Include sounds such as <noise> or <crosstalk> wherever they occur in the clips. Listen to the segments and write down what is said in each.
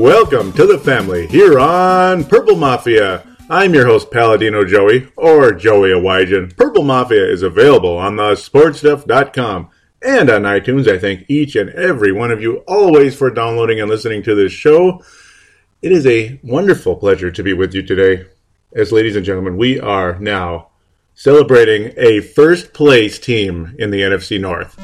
Welcome to the family here on Purple Mafia. I'm your host, Paladino Joey, or Joey Awajan. Purple Mafia is available on the sportstuff.com and on iTunes. I thank each and every one of you always for downloading and listening to this show. It is a wonderful pleasure to be with you today. As ladies and gentlemen, we are now celebrating a first place team in the NFC North.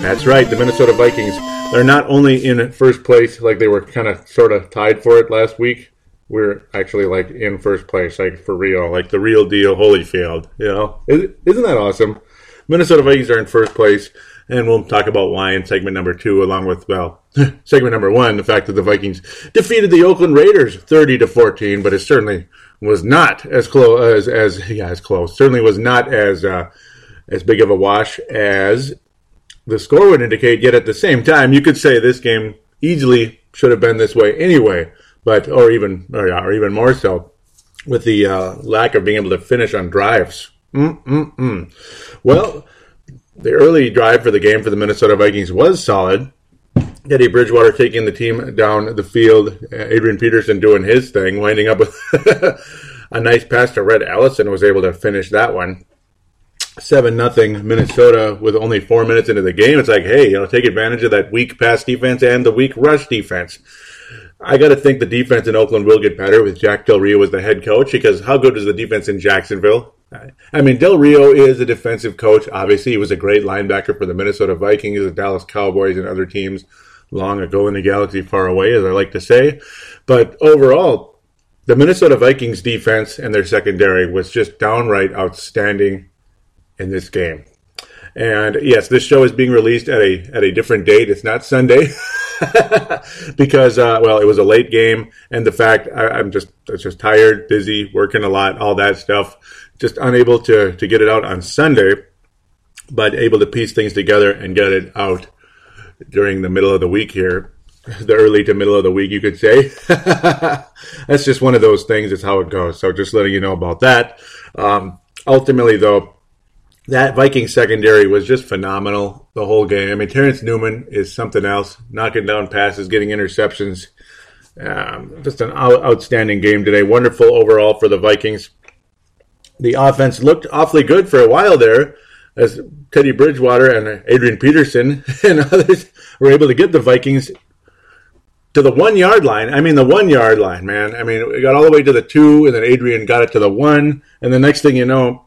That's right, the Minnesota Vikings. They're not only in first place, like they were kind of sort of tied for it last week. We're actually like in first place, like for real, like the real deal, Holyfield. You know, isn't that awesome? Minnesota Vikings are in first place, and we'll talk about why in segment number two, along with well, <laughs> segment number one, the fact that the Vikings defeated the Oakland Raiders thirty to fourteen, but it certainly was not as close as as yeah as close. Certainly was not as uh, as big of a wash as the score would indicate. Yet at the same time, you could say this game easily should have been this way anyway. But or even or, yeah or even more so with the uh, lack of being able to finish on drives. Mm-mm-mm. Well, the early drive for the game for the Minnesota Vikings was solid. Teddy Bridgewater taking the team down the field, Adrian Peterson doing his thing, winding up with <laughs> a nice pass to Rhett Ellison, was able to finish that one seven nothing Minnesota with only four minutes into the game. It's like, hey, you know, take advantage of that weak pass defense and the weak rush defense. I got to think the defense in Oakland will get better with Jack Del Rio as the head coach because how good is the defense in Jacksonville? I mean, Del Rio is a defensive coach. Obviously, he was a great linebacker for the Minnesota Vikings, the Dallas Cowboys, and other teams long ago in the galaxy far away, as I like to say. But overall, the Minnesota Vikings defense and their secondary was just downright outstanding in this game. And yes, this show is being released at a at a different date. It's not Sunday <laughs> because uh, well, it was a late game, and the fact I, am just just tired, busy, working a lot, all that stuff, just unable to to get it out on Sunday, but able to piece things together and get it out during the middle of the week here, the early to middle of the week, you could say. <laughs> That's just one of those things. It's how it goes. So just letting you know about that. Um, ultimately, though that Viking secondary was just phenomenal the whole game. I mean, Terrence Newman is something else, knocking down passes, getting interceptions. Um, just an out- outstanding game today. Wonderful overall for the Vikings. The offense looked awfully good for a while there as Teddy Bridgewater and Adrian Peterson <laughs> and others were able to get the Vikings to the one yard line. I mean, the one yard line, man. I mean, it got all the way to the two, and then Adrian got it to the one. And the next thing you know,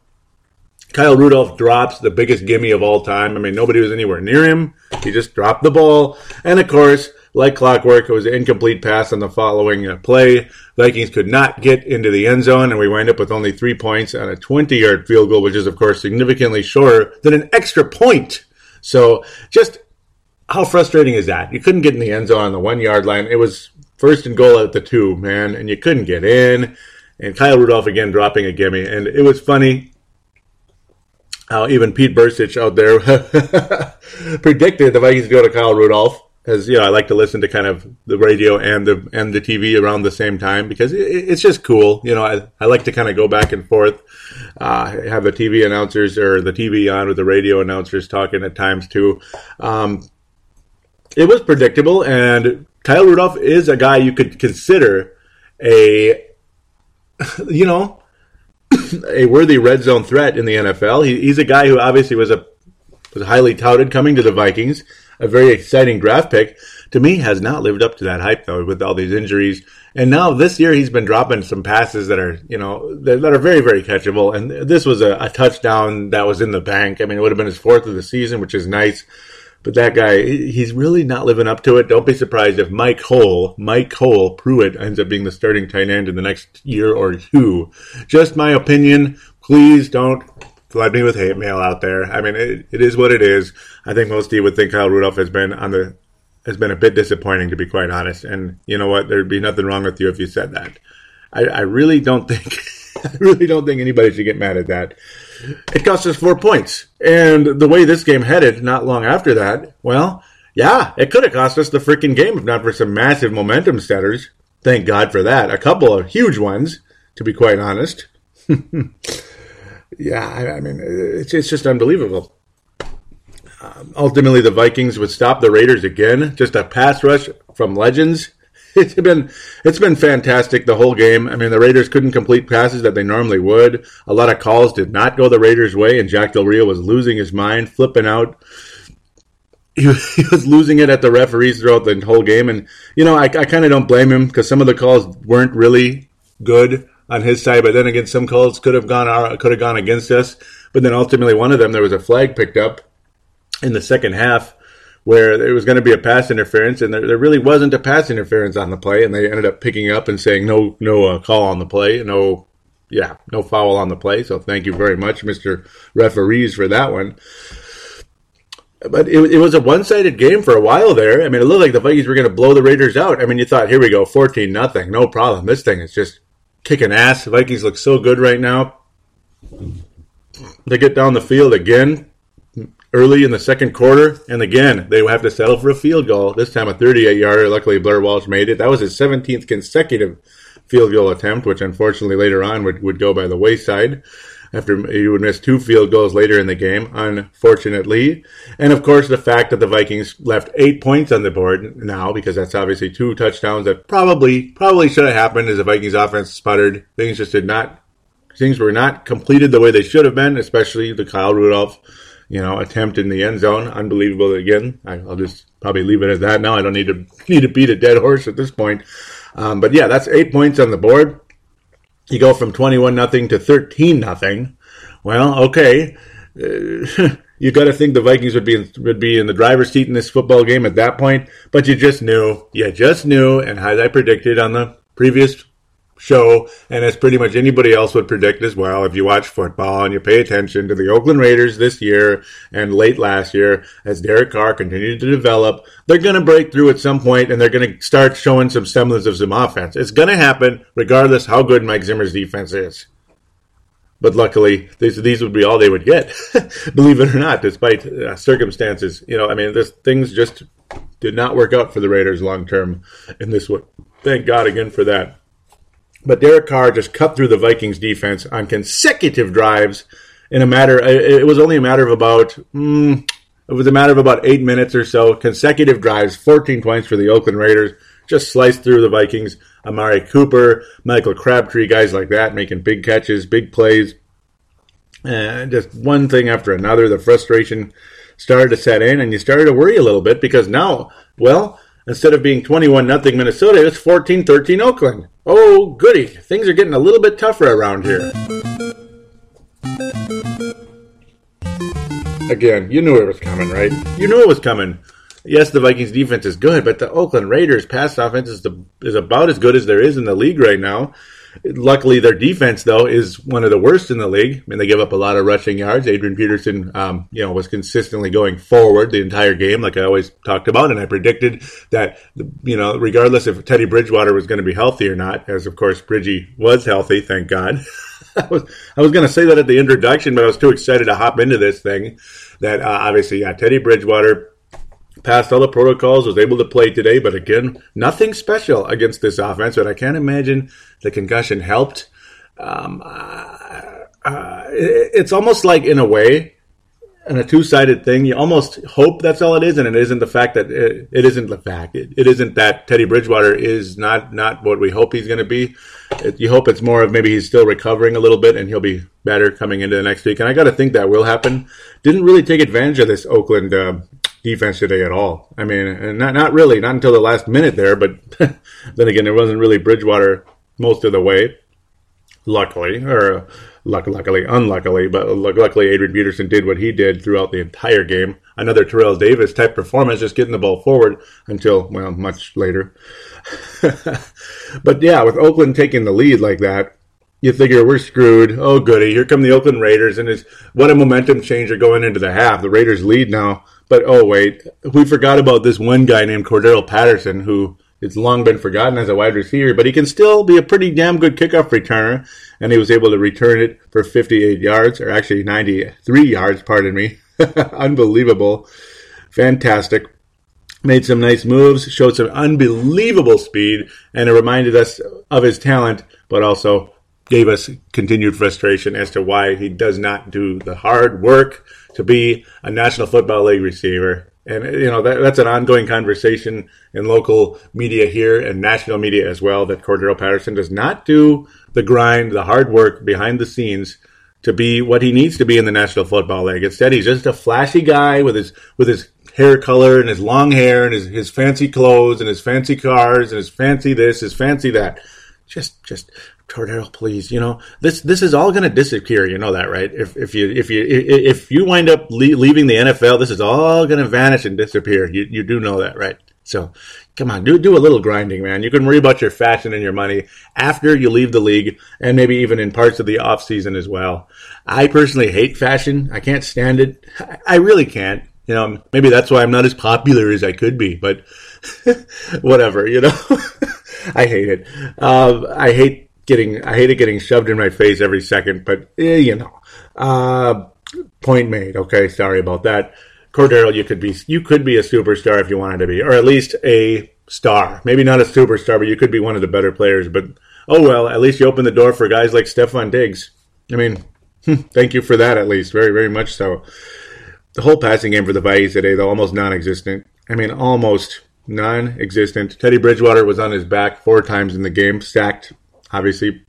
Kyle Rudolph drops the biggest gimme of all time. I mean, nobody was anywhere near him. He just dropped the ball. And of course, like clockwork, it was an incomplete pass on the following uh, play. Vikings could not get into the end zone, and we wind up with only three points on a 20 yard field goal, which is, of course, significantly shorter than an extra point. So just how frustrating is that? You couldn't get in the end zone on the one yard line. It was first and goal at the two, man, and you couldn't get in. And Kyle Rudolph again dropping a gimme. And it was funny uh, even Pete Bercich out there <laughs> predicted the Vikings go to Kyle Rudolph. As you know, I like to listen to kind of the radio and the and the TV around the same time because it, it's just cool. You know, I, I like to kind of go back and forth. Uh, have the TV announcers or the TV on with the radio announcers talking at times too. Um, it was predictable, and Kyle Rudolph is a guy you could consider a, <laughs> you know, a worthy red zone threat in the NFL. He, he's a guy who obviously was a was highly touted coming to the Vikings, a very exciting draft pick. To me, has not lived up to that hype though, with all these injuries. And now this year, he's been dropping some passes that are you know that, that are very very catchable. And this was a, a touchdown that was in the bank. I mean, it would have been his fourth of the season, which is nice. But that guy, he's really not living up to it. Don't be surprised if MyCole, Mike Cole Pruitt ends up being the starting tight end in the next year or two. Just my opinion. Please don't flood me with hate mail out there. I mean, it, it is what it is. I think most of you would think Kyle Rudolph has been on the has been a bit disappointing, to be quite honest. And you know what? There'd be nothing wrong with you if you said that. I, I really don't think. <laughs> I really don't think anybody should get mad at that. It cost us four points. And the way this game headed not long after that, well, yeah, it could have cost us the freaking game if not for some massive momentum setters. Thank God for that. A couple of huge ones, to be quite honest. <laughs> yeah, I, mean, it's, it's just unbelievable. Um, ultimately, the Vikings would stop the Raiders again. Just a pass rush from legends. <laughs> It's been it's been fantastic the whole game. I mean, the Raiders couldn't complete passes that they normally would. A lot of calls did not go the Raiders' way, and Jack Del Rio was losing his mind, flipping out. <laughs> He, he was losing it at the referees throughout the whole game, and you know I, I kind of don't blame him because some of the calls weren't really good on his side, but then again, some calls could have gone could have gone against us. But then ultimately, one of them there was a flag picked up in the second half where it was going to be a pass interference, and there, there, really wasn't a pass interference on the play, and they ended up picking up and saying no, no uh, call on the play, no, yeah, no foul on the play. So thank you very much, Mister Referees, for that one. But it, it was a one-sided game for a while there. I mean, it looked like the Vikings were going to blow the Raiders out. I mean, you thought, here we go, fourteen nothing, no problem. This thing is just kicking ass. The Vikings look so good right now. They get down the field again, early in the second quarter, and again they have to settle for a field goal. This time a 38 yarder. Luckily, Blair Walsh made it. That was his 17th consecutive field goal attempt, which unfortunately later on would, would go by the wayside after he would miss two field goals later in the game, unfortunately. And of course, the fact that the Vikings left eight points on the board now, because that's obviously two touchdowns that probably probably should have happened as the Vikings offense sputtered. Things just did not things were not completed the way they should have been, especially the Kyle Rudolph you know, attempt in the end zone. Unbelievable again. I, will just probably leave it at that now. I don't need to <laughs> need to beat a dead horse at this point. Um, but yeah, that's eight points on the board. You go from twenty-one nothing to thirteen nothing. Well, okay. Uh, <laughs> you got to think the Vikings would be in, would be in the driver's seat in this football game at that point, but you just knew, you just knew, and as I predicted on the previous show, and as pretty much anybody else would predict as well, if you watch football and you pay attention to the Oakland Raiders this year and late last year, as Derek Carr continued to develop, they're going to break through at some point and they're going to start showing some semblance of some offense. It's going to happen regardless how good Mike Zimmer's defense is. But luckily, these, these would be all they would get, <laughs> believe it or not, despite uh, circumstances. You know, I mean, this things just did not work out for the Raiders long term in this one. Thank God again for that. But Derek Carr just cut through the Vikings defense on consecutive drives in a matter. It was only a matter of about. Mm, it was a matter of about eight minutes or so. Consecutive drives, 14 points for the Oakland Raiders. Just sliced through the Vikings. Amari Cooper, Michael Crabtree, guys like that, making big catches, big plays. And just one thing after another, the frustration started to set in, and you started to worry a little bit because now, well, instead of being 21 nothing Minnesota, it's 14 13 Oakland. Oh, goody. Things are getting a little bit tougher around here. Again, you knew it was coming, right? You knew it was coming. Yes, the Vikings defense is good, but the Oakland Raiders pass offense is, the, is about as good as there is in the league right now. Luckily, their defense though is one of the worst in the league. I mean, they give up a lot of rushing yards. Adrian Peterson, um, you know, was consistently going forward the entire game, like I always talked about, and I predicted that, you know, regardless if Teddy Bridgewater was going to be healthy or not, as of course Bridgie was healthy, thank God. <laughs> I was I was going to say that at the introduction, but I was too excited to hop into this thing. That uh, obviously, yeah, Teddy Bridgewater passed all the protocols, was able to play today, but again, nothing special against this offense. But I can't imagine the concussion helped. Um, uh, uh, it's almost like, in a way, and a two-sided thing. You almost hope that's all it is, and it isn't the fact that it, it isn't the fact. It, it isn't that Teddy Bridgewater is not not what we hope he's going to be. It, you hope it's more of maybe he's still recovering a little bit, and he'll be better coming into the next week. And I got to think that will happen. Didn't really take advantage of this Oakland uh, defense today at all. I mean, not not really, not until the last minute there. But <laughs> then again, it wasn't really Bridgewater most of the way. Luckily, or luck, luckily, unluckily, but luckily Adrian Peterson did what he did throughout the entire game. Another Terrell Davis type performance, just getting the ball forward until well, much later. <laughs> but yeah, with Oakland taking the lead like that, you figure we're screwed. Oh goody, here come the Oakland Raiders, and it's what a momentum changer going into the half. The Raiders lead now but oh wait, we forgot about this one guy named Cordarrelle Patterson who it's long been forgotten as a wide receiver, but he can still be a pretty damn good kickoff returner, and he was able to return it for 58 yards, or actually 93 yards, pardon me. <laughs> Unbelievable. Fantastic. Made some nice moves, showed some unbelievable speed, and it reminded us of his talent, but also gave us continued frustration as to why he does not do the hard work to be a National Football League receiver. And, you know, that, that's an ongoing conversation in local media here and national media as well that Cordarrelle Patterson does not do the grind, the hard work behind the scenes to be what he needs to be in the National Football League. Instead, he's just a flashy guy with his, with his hair color and his long hair and his, his fancy clothes and his fancy cars and his fancy this, his fancy that. Just, just Cordarrelle, please. You know this. This is all going to disappear. You know that, right? If if you if you if you wind up leaving the NFL, this is all going to vanish and disappear. You you do know that, right? So come on, do do a little grinding, man. You can worry about your fashion and your money after you leave the league, and maybe even in parts of the off season as well. I personally hate fashion. I can't stand it. I really can't. You know, maybe that's why I'm not as popular as I could be. But <laughs> whatever, you know. <laughs> I hate it. Uh, I hate getting I hate it getting shoved in my face every second, but eh, you know. Uh, point made. Okay, sorry about that. Cordarrelle, you could be you could be a superstar if you wanted to be, or at least a star. Maybe not a superstar, but you could be one of the better players. But oh well, at least you opened the door for guys like Stefon Diggs. I mean, thank you for that at least, very very much so. The whole passing game for the Vikings today, though, almost non-existent. I mean, almost non-existent. Teddy Bridgewater was on his back four times in the game, sacked obviously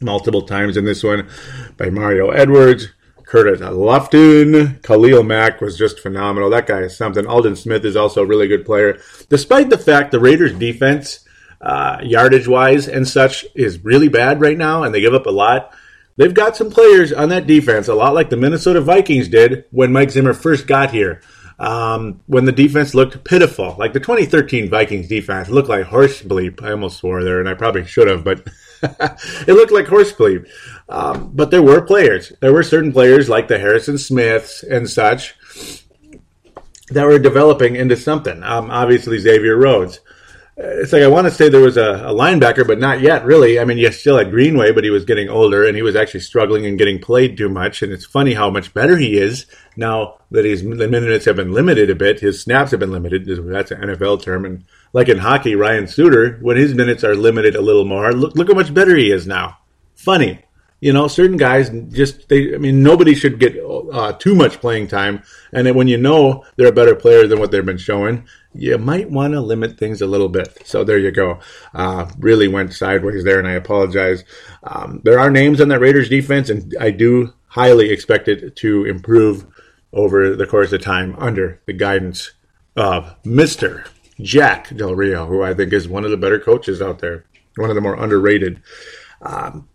multiple times in this one by Mario Edwards. Curtis Lofton, Khalil Mack was just phenomenal. That guy is something. Aldon Smith is also a really good player. Despite the fact the Raiders' defense, uh, yardage wise and such, is really bad right now, and they give up a lot. They've got some players on that defense, a lot like the Minnesota Vikings did when Mike Zimmer first got here um, when the defense looked pitiful. Like the 2013 Vikings defense looked like horse bleep. I almost swore there, and I probably should have, but <laughs> it looked like horse bleep. Um, but there were players. There were certain players like the Harrison Smiths and such that were developing into something. Um, obviously, Xavier Rhodes it's like I want to say there was a, a, linebacker, but not yet, really. I mean, you still had Greenway, but he was getting older and he was actually struggling and getting played too much. And it's funny how much better he is now that his minutes have been limited a bit. His snaps have been limited. That's an NFL term. And like in hockey, Ryan Suter, when his minutes are limited a little more, look look how much better he is now. Funny. You know, certain guys just they. I mean, nobody should get uh, too much playing time, and when you know they're a better player than what they've been showing, you might want to limit things a little bit. So there you go. Uh, really went sideways there, and I apologize. Um, there are names on that Raiders defense, and I do highly expect it to improve over the course of time under the guidance of Mister Jack Del Rio, who I think is one of the better coaches out there, one of the more underrated. Um,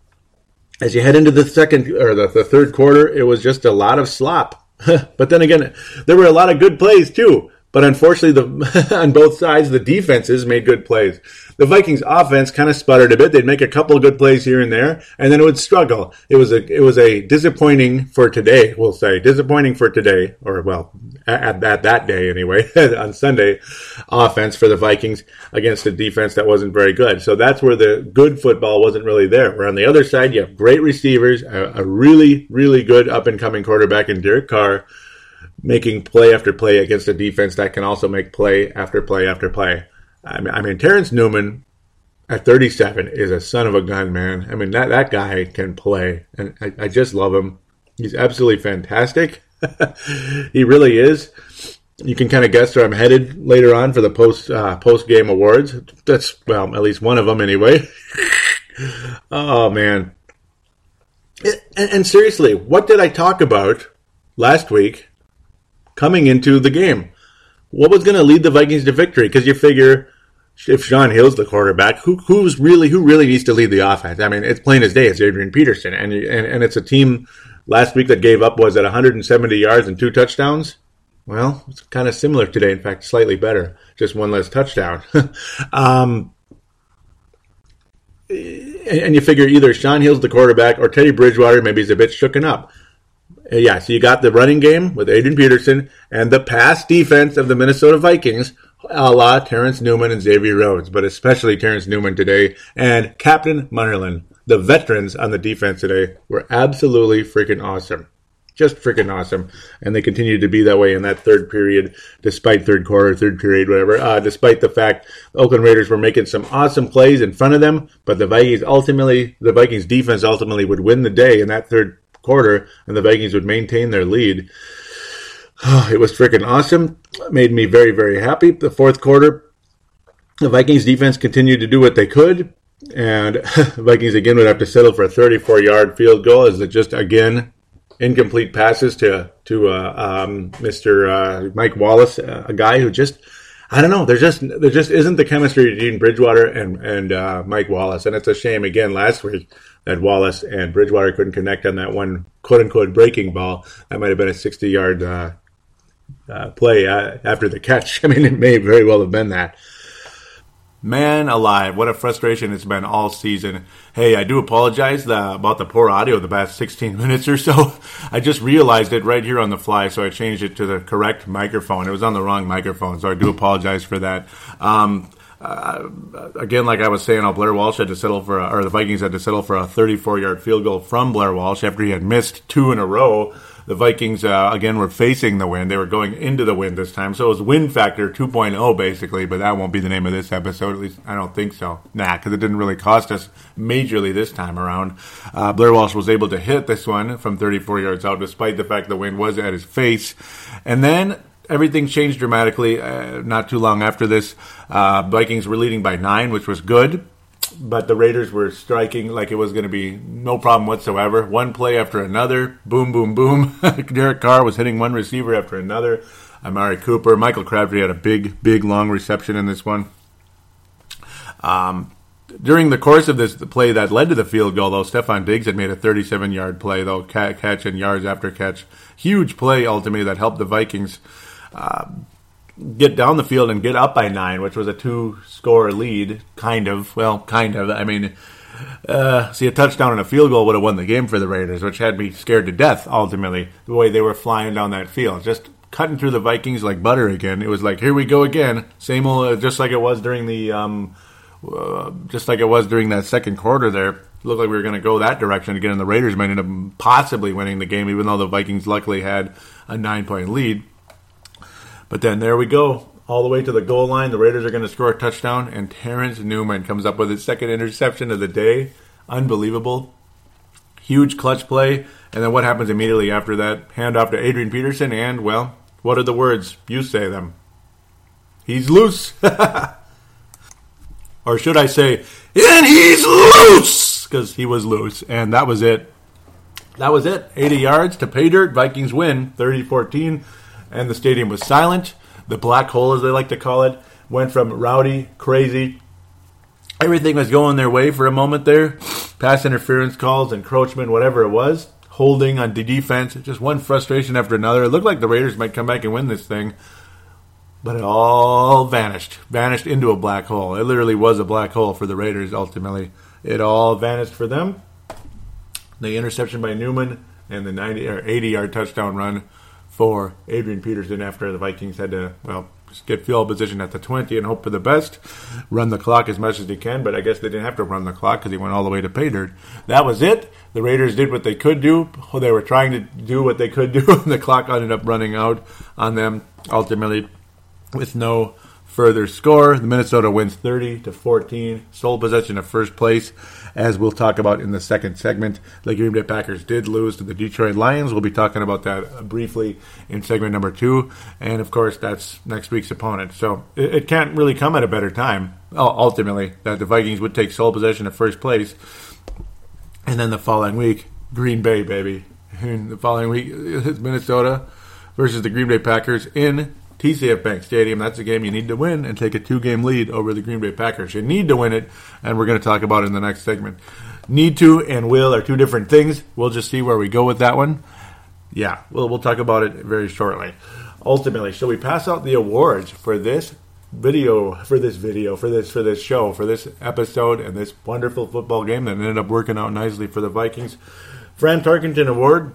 as you head into the second or the, the third quarter, it was just a lot of slop. <laughs> but then again, there were a lot of good plays too. But unfortunately, the <laughs> on both sides, the defenses made good plays. The Vikings offense kind of sputtered a bit. They'd make a couple good plays here and there, and then it would struggle. It was a it was a disappointing for today. We'll say disappointing for today, or well, at, at that day anyway, <laughs> on Sunday, offense for the Vikings against a defense that wasn't very good. So that's where the good football wasn't really there. Where on the other side, you have great receivers, a, a really really good up and coming quarterback in Derek Carr making play after play against a defense that can also make play after play after play. I mean, I mean Terrence Newman at 37 is a son of a gun, man. I mean, that, that guy can play, and I, I just love him. He's absolutely fantastic. <laughs> he really is. You can kind of guess where I'm headed later on for the post uh, post game awards. That's well, at least one of them anyway. <laughs> oh man. And, and seriously, what did I talk about last week coming into the game. What was going to lead the Vikings to victory? Because you figure if Shaun Hill's the quarterback, who who's really who really needs to lead the offense? I mean, it's plain as day. It's Adrian Peterson, and and, and it's a team last week that gave up was at 170 yards and two touchdowns. Well, it's kind of similar today. In fact, slightly better, just one less touchdown. <laughs> um, and you figure either Shaun Hill's the quarterback or Teddy Bridgewater maybe he's a bit shooken up. Uh, yeah, so you got the running game with Adrian Peterson and the pass defense of the Minnesota Vikings, a la Terrence Newman and Xavier Rhodes, but especially Terrence Newman today and Captain Munnerlyn. The veterans on the defense today were absolutely freaking awesome. just freaking awesome. And they continued to be that way in that third period, despite third quarter, third period, whatever. Uh, despite the fact the Oakland Raiders were making some awesome plays in front of them, but the Vikings ultimately, the Vikings defense ultimately would win the day in that third quarter, and the Vikings would maintain their lead. <sighs> it was freaking awesome. made me very, very happy. The fourth quarter, the Vikings defense continued to do what they could. And <laughs> Vikings again would have to settle for a 34 yard field goal as it just again incomplete passes to to uh, um, Mr. Uh, Mike Wallace, uh, a guy who just I don't know. There's just there just isn't the chemistry between Bridgewater and and uh, Mike Wallace, and it's a shame. Again, last week that Wallace and Bridgewater couldn't connect on that one quote unquote breaking ball. That might have been a 60 yard uh, uh, play after the catch. <laughs> I mean, it may very well have been that. Man alive, what a frustration it's been all season. Hey, I do apologize uh, about the poor audio the past 16 <laughs> minutes or so. I just realized it right here on the fly, so I changed it to the correct microphone. It was on the wrong microphone, so I do apologize for that. Um, uh, again, like I was saying, Blair Walsh had to settle for, a, or the Vikings had to settle for a 34 yard field goal from Blair Walsh after he had missed two in a row the Vikings uh, again were facing the wind. They were going into the wind this time, so it was wind factor 2.0 basically. But that won't be the name of this episode. At least I don't think so. Nah, because it didn't really cost us majorly this time around. Uh, Blair Walsh was able to hit this one from 34 yards out, despite the fact the wind was at his face. And then everything changed dramatically. Uh, not too long after this, uh, Vikings were leading by nine, which was good but the Raiders were striking like it was going to be no problem whatsoever. One play after another, boom, boom, boom. <laughs> Derek Carr was hitting one receiver after another. Amari Cooper, Michael Crabtree had a big, big, long reception in this one. Um, during the course of this play that led to the field goal, though, Stefon Diggs had made a 37 yard play, though, catch and yards after catch. Huge play, ultimately, that helped the Vikings. Uh, get down the field and get up by nine, which was a two score lead, kind of. Well, kind of. I mean, uh, see, a touchdown and a field goal would have won the game for the Raiders, which had me scared to death, ultimately, the way they were flying down that field. Just cutting through the Vikings like butter again. It was like, here we go again. Same old, uh, just like it was during the. Um, uh, just like it was during that second quarter there, looked like we were going to go that direction again, and the Raiders might end up possibly winning the game, even though the Vikings luckily had a nine point lead. But then there we go, all the way to the goal line. The Raiders are going to score a touchdown, and Terrence Newman comes up with his second interception of the day. Unbelievable. Huge clutch play. And then what happens immediately after that? Handoff to Adrian Peterson, and, well, what are the words? You say them. He's loose. <laughs> or should I say, and he's loose! Because he was loose. And that was it. That was it. 80 yards to pay dirt. Vikings win 30 14 and the stadium was silent. The black hole, as they like to call it, went from rowdy, crazy. Everything was going their way for a moment there. Pass interference calls, encroachment, whatever it was. Holding on the defense, just one frustration after another. It looked like the Raiders might come back and win this thing, but it all vanished. Vanished into a black hole. It literally was a black hole for the Raiders ultimately. It all vanished for them. The interception by Newman and the 90 or 80 yard touchdown run for Adrian Peterson after the Vikings had to, well, get field position at the 20 and hope for the best, run the clock as much as they can, but I guess they didn't have to run the clock because he went all the way to pay dirt. That was it. The Raiders did what they could do. They were trying to do what they could do, <laughs> and the clock ended up running out on them ultimately with no further score. The Minnesota wins 30 to 14, sole possession of first place as we'll talk about in the second segment. The Green Bay Packers did lose to the Detroit Lions. We'll be talking about that briefly in segment number two. And of course, that's next week's opponent. So it, it can't really come at a better time, ultimately, that the Vikings would take sole possession of first place. And then the following week, Green Bay, baby. And the following week, <laughs> Minnesota versus the Green Bay Packers in TCF Bank Stadium. That's a game you need to win and take a two game lead over the Green Bay Packers. You need to win it, and we're going to talk about it in the next segment. Need to and will are two different things. We'll just see where we go with that one. Yeah, we'll, we'll talk about it very shortly. Ultimately, shall we pass out the awards for this video for this video for this for this show for this episode and this wonderful football game that ended up working out nicely for the Vikings. Fran Tarkenton Award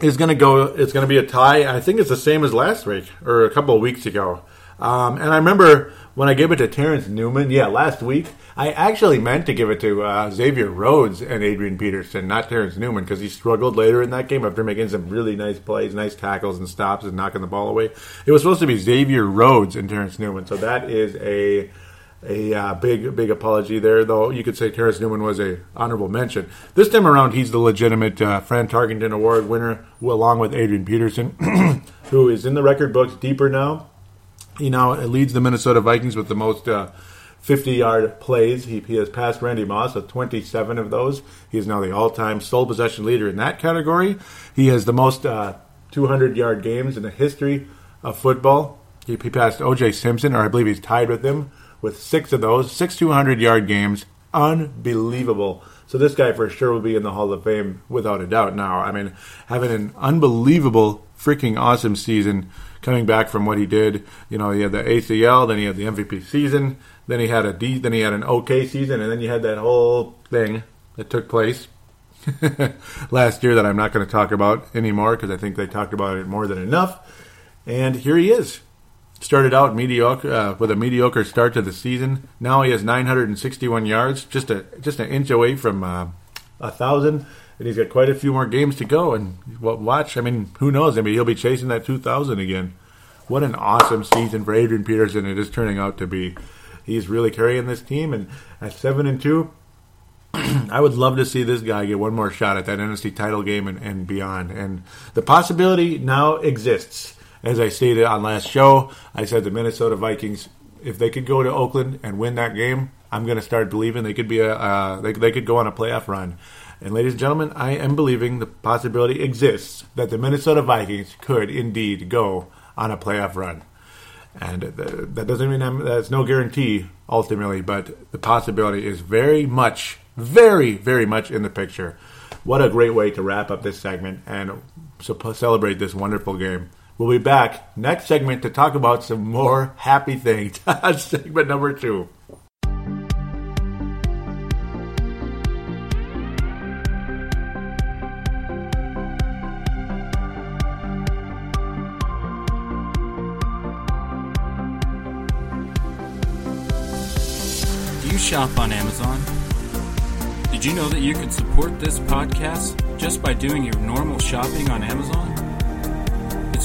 is going to go. It's going to be a tie. I think it's the same as last week or a couple of weeks ago. Um, and I remember when I gave it to Terrence Newman, yeah, last week, I actually meant to give it to uh, Xavier Rhodes and Adrian Peterson, not Terrence Newman, because he struggled later in that game after making some really nice plays, nice tackles and stops and knocking the ball away. It was supposed to be Xavier Rhodes and Terrence Newman, so that is a a uh, big big apology there. Though you could say Terrence Newman was a honorable mention. This time around, he's the legitimate uh, Fran Tarkenton Award winner, along with Adrian Peterson, <clears throat> who is in the record books deeper now. He now leads the Minnesota Vikings with the most. Uh, 50 yard plays. He, he, has passed Randy Moss with 27 of those. He is now the all time sole possession leader in that category. He has the most uh, 200 yard games in the history of football. He, he passed O.J. Simpson, or I believe he's tied with him with six of those, six 200 yard games. Unbelievable. So this guy for sure will be in the Hall of Fame without a doubt now. I mean, having an unbelievable, freaking awesome season coming back from what he did. You know, he had the ACL, then he had the MVP season, then he had a D, then he had an OK season, and then you had that whole thing that took place <laughs> last year that I'm not going to talk about anymore because I think they talked about it more than enough. And here he is, Started out mediocre uh, with a mediocre start to the season. Now he has 961 yards, just a just an inch away from uh, a thousand, and he's got quite a few more games to go. And watch, I mean, who knows? I mean, he'll be chasing that 2,000 again. What an awesome season for Adrian Peterson it is turning out to be. He's really carrying this team, and at seven and two, <clears throat> I would love to see this guy get one more shot at that NFC title game and, and beyond. And the possibility now exists as I stated on last show, I said the Minnesota Vikings, if they could go to Oakland and win that game, I'm going to start believing they could be a uh, they, they could go on a playoff run. And ladies and gentlemen, I am believing the possibility exists that the Minnesota Vikings could indeed go on a playoff run. And that doesn't mean I'm, that's no guarantee ultimately, but the possibility is very much, very, very much in the picture. What a great way to wrap up this segment and celebrate this wonderful game. We'll be back next segment to talk about some more happy things. <laughs> segment number two. You shop on Amazon? Did you know that you can support this podcast just by doing your normal shopping on Amazon?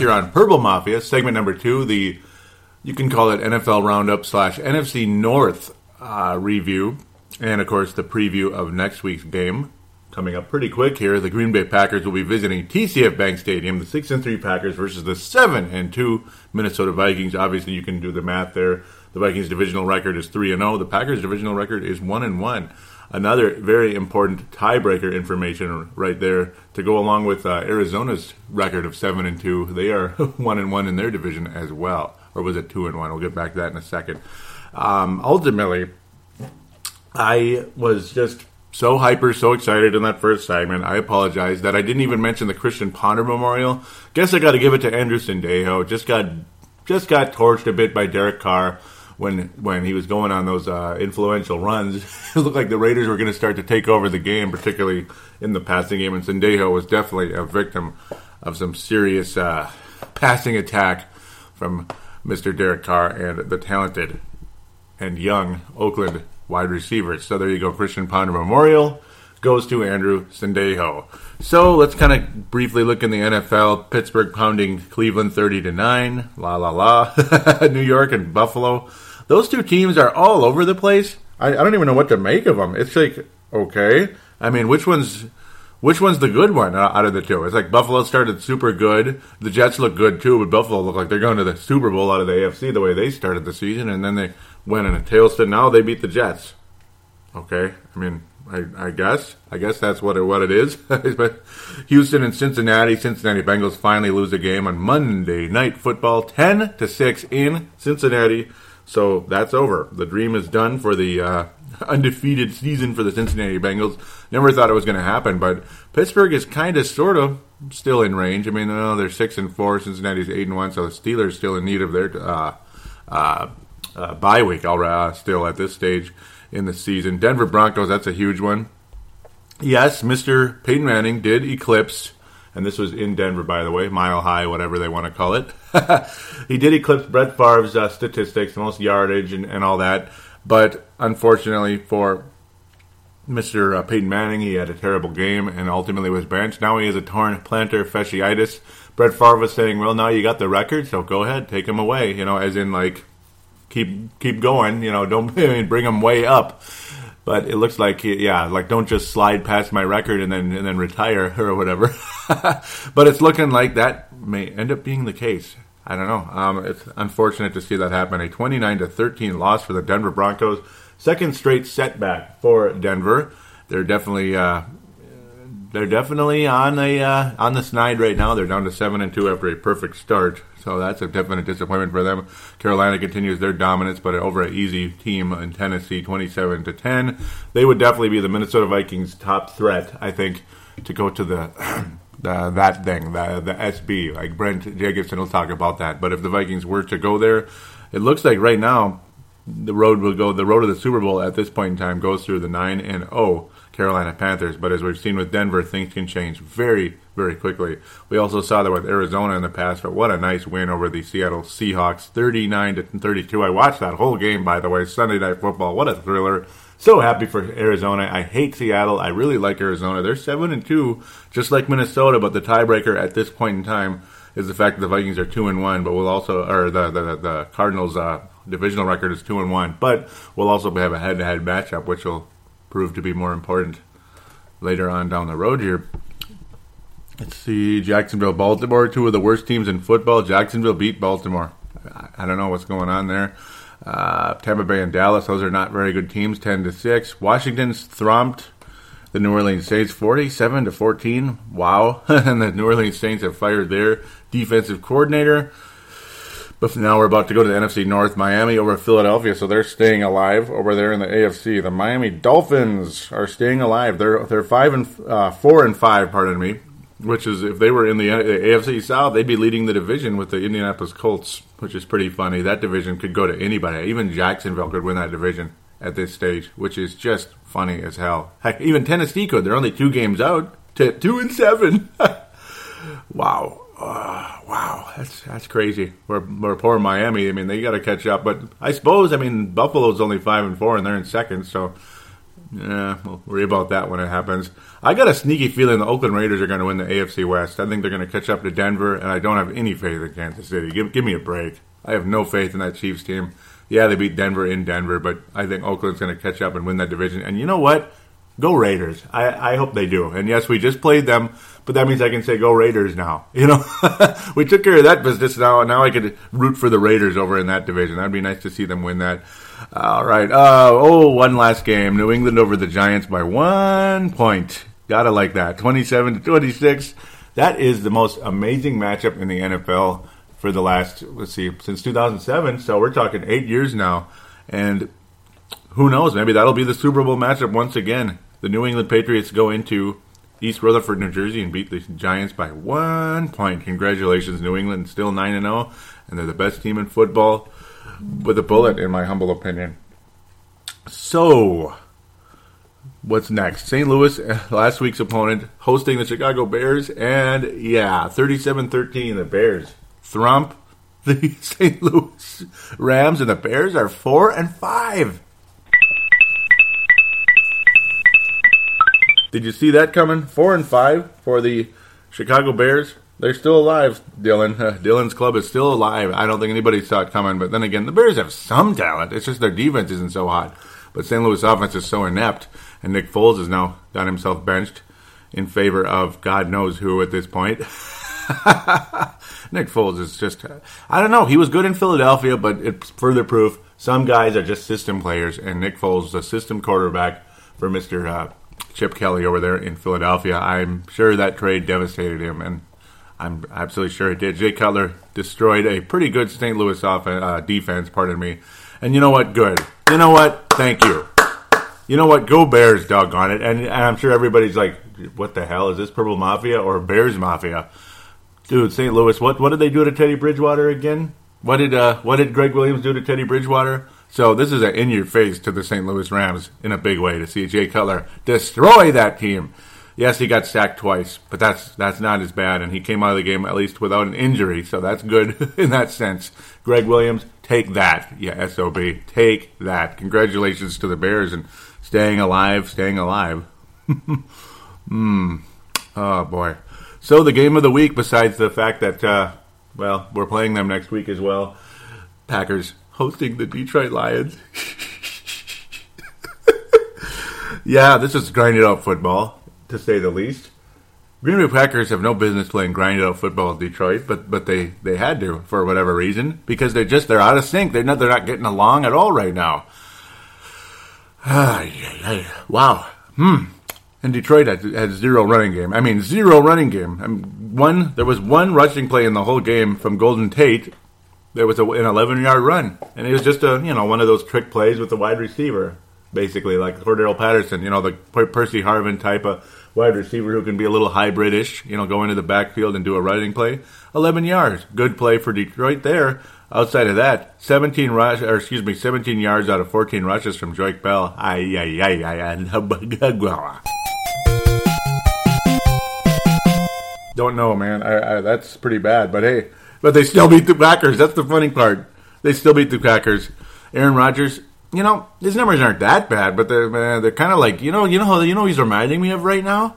Here on Purple Mafia, segment number two, the you can call it NFL Roundup slash NFC North uh, review, and of course the preview of next week's game coming up pretty quick here. The Green Bay Packers will be visiting TCF Bank Stadium. The six and three Packers versus the seven and two Minnesota Vikings. Obviously, you can do the math there. The Vikings' divisional record is three and zero. The Packers' divisional record is one and one another very important tiebreaker information right there to go along with uh, Arizona's record of seven and two. They are <laughs> one and one in their division as well, or was it two and one? We'll get back to that in a second. Um, ultimately, I was just so hyper, so excited in that first segment. I apologize that I didn't even mention the Christian Ponder Memorial. Guess I got to give it to Andrew Sendejo. Just got just got torched a bit by Derek Carr when when he was going on those uh, influential runs, <laughs> it looked like the Raiders were going to start to take over the game, particularly in the passing game. And Sendejo was definitely a victim of some serious uh, passing attack from Mr. Derek Carr and the talented and young Oakland wide receivers. So there you go, Christian Ponder Memorial goes to Andrew Sendejo. So let's kind of briefly look in the NFL. Pittsburgh pounding Cleveland 30 to 9. La la la. <laughs> New York and Buffalo those two teams are all over the place, I, I don't even know what to make of them. It's like okay. I mean, which one's which one's the good one out of the two? It's like Buffalo started super good. The Jets look good too, but Buffalo look like they're going to the Super Bowl out of the AFC the way they started the season, and then they went in a tailspin. Now they beat the Jets. Okay, I mean, I, I guess, I guess that's what it what it is. <laughs> but Houston and Cincinnati, Cincinnati Bengals finally lose a game on Monday Night Football, ten to six in Cincinnati. So that's over. The dream is done for the uh, <laughs> undefeated season for the Cincinnati Bengals. Never thought it was going to happen, but Pittsburgh is kind of, sort of, still in range. I mean, oh, they're six and four. Cincinnati's eight and one, so the Steelers still in need of their uh, uh, uh, bye week. Already, still at this stage in the season. Denver Broncos, that's a huge one. Yes, Mr. Peyton Manning did eclipse, and this was in Denver, by the way, mile high, whatever they want to call it. <laughs> he did eclipse Brett Favre's uh, statistics, most yardage and, and all that. But unfortunately for Mr. Uh, Peyton Manning, he had a terrible game and ultimately was benched. Now he has a torn plantar fasciitis. Brett Favre was saying, "Well, now you got the record, so go ahead, take him away." You know, as in like keep keep going. You know, don't <laughs> bring him way up. But it looks like yeah, like don't just slide past my record and then and then retire <laughs> or whatever. <laughs> but it's looking like that may end up being the case. I don't know. Um, it's unfortunate to see that happen. A 29 to 13 loss for the Denver Broncos. Second straight setback for Denver. They're definitely uh, they're definitely on the uh, on the snide right now. They're down to seven and two after a perfect start. So that's a definite disappointment for them. Carolina continues their dominance, but over an easy team in Tennessee, 27 to 10. They would definitely be the Minnesota Vikings' top threat, I think, to go to the. <clears throat> the that thing, the, the SB, like Brent Jacobson will talk about that. But if the Vikings were to go there, it looks like right now the road will go. The road to the Super Bowl at this point in time goes through the nine and zero oh Carolina Panthers. But as we've seen with Denver, things can change very, very quickly. We also saw that with Arizona in the past, but what a nice win over the Seattle Seahawks, 39 to 32. I watched that whole game, by the way, Sunday Night Football. What a thriller. So happy for Arizona. I hate Seattle. I really like Arizona. They're 7 and 2, just like Minnesota, but the tiebreaker at this point in time is the fact that the Vikings are 2 and 1, but we'll also, or the, the, the Cardinals' uh, divisional record is 2 and 1, but we'll also have a head to head matchup, which will prove to be more important later on down the road here. Let's see, Jacksonville, Baltimore, two of the worst teams in football. Jacksonville beat Baltimore. I don't know what's going on there. Uh, Tampa Bay and Dallas, those are not very good teams, ten to six. Washington's thromped the New Orleans Saints, forty-seven to fourteen. Wow! <laughs> and the New Orleans Saints have fired their defensive coordinator. But now we're about to go to the NFC North, Miami over Philadelphia, so they're staying alive over there in the AFC. The Miami Dolphins are staying alive. They're they're five and uh, four and five, pardon me, which is if they were in the AFC South, they'd be leading the division with the Indianapolis Colts, which is pretty funny. That division could go to anybody. Even Jacksonville could win that division at this stage, which is just funny as hell. Heck, even Tennessee could. They're only two games out, two and seven. <laughs> wow. Uh, wow, that's that's crazy. We're, we're poor Miami. I mean, they got to catch up. But I suppose, I mean, Buffalo's only five and four, and they're in second. So, yeah, we'll worry about that when it happens. I got a sneaky feeling the Oakland Raiders are going to win the AFC West. I think they're going to catch up to Denver, and I don't have any faith in Kansas City. Give give me a break. I have no faith in that Chiefs team. Yeah, they beat Denver in Denver, but I think Oakland's going to catch up and win that division. And you know what? Go Raiders. I, I hope they do. And yes, we just played them but that means I can say go Raiders now. <laughs> You know, <laughs> we took care of that business now. And now I could root for the Raiders over in that division. That'd be nice to see them win that. All right. Uh, oh, one last game. New England over the Giants by one point. Gotta like that. 27 to 26. That is the most amazing matchup in the NFL for the last, let's see, since 2007. So we're talking eight years now. And who knows? Maybe that'll be the Super Bowl matchup once again. The New England Patriots go into East Rutherford, New Jersey, and beat the Giants by one point. Congratulations, New England, still nine and zero, oh, and they're the best team in football with a bullet, in my humble opinion. So, what's next? St. Louis, <laughs> last week's opponent, hosting the Chicago Bears, and yeah, 37-13, the Bears thrump <laughs> the St. Louis Rams, and the Bears are four and five. Did you see that coming? Four and five for the Chicago Bears. They're still alive, Dylan. Uh, <laughs> Dylan's club is still alive. I don't think anybody saw it coming. But then again, the Bears have some talent. It's just their defense isn't so hot. But St. Louis offense is so inept, and Nick Foles has now got himself benched in favor of God knows who at this point. <laughs> Nick Foles is just, I don't know. He was good in Philadelphia, but it's further proof some guys are just system players, and Nick Foles is a system quarterback for Mr. Uh, Chip Kelly over there in Philadelphia. I'm sure that trade devastated him, and I'm absolutely sure it did. Jay Cutler destroyed a pretty good St. Louis offense, uh, defense, pardon me. And you know what? Good. You know what? Thank you. You know what? Go Bears, doggone it. And, and I'm sure everybody's like, what the hell? Is this Purple Mafia or Bears Mafia? Dude, St. Louis, what, what did they do to Teddy Bridgewater again? What did uh, what did Gregg Williams do to Teddy Bridgewater? So this is an in your face to the St. Louis Rams in a big way to see Jay Cutler destroy that team. Yes, he got sacked twice, but that's that's not as bad, and he came out of the game at least without an injury, so that's good <laughs> in that sense. Gregg Williams, take that, yeah, sob, take that. Congratulations to the Bears and staying alive, staying alive. <laughs> Hmm. Oh boy. So the game of the week, besides the fact that uh, well, we're playing them next week as well. Packers hosting the Detroit Lions. <laughs> yeah, this is grinded out football, to say the least. Green Bay Packers have no business playing grinded out football in Detroit, but but they, they had to for whatever reason because they're just they're out of sync. They're not they're not getting along at all right now. wow. Hmm. And Detroit had, had zero running game. I mean, zero running game. I mean, one there was one rushing play in the whole game from Golden Tate. There was a, an 11 yard run, and it was just a you know one of those trick plays with the wide receiver, basically like Cordarrelle Patterson. You know the Percy Harvin type of wide receiver who can be a little hybridish. You know, go into the backfield and do a running play. 11 yards, good play for Detroit there. Outside of that, 17 rush, or excuse me, 17 yards out of 14 rushes from Joique Bell. Ay, ay, ay, ay. <laughs> Don't know, man. I, I, that's pretty bad. But hey, but they still beat the Packers. That's the funny part. They still beat the Packers. Aaron Rodgers, you know, his numbers aren't that bad, but they're uh, they're kind of like you know you know you know he's reminding me of right now.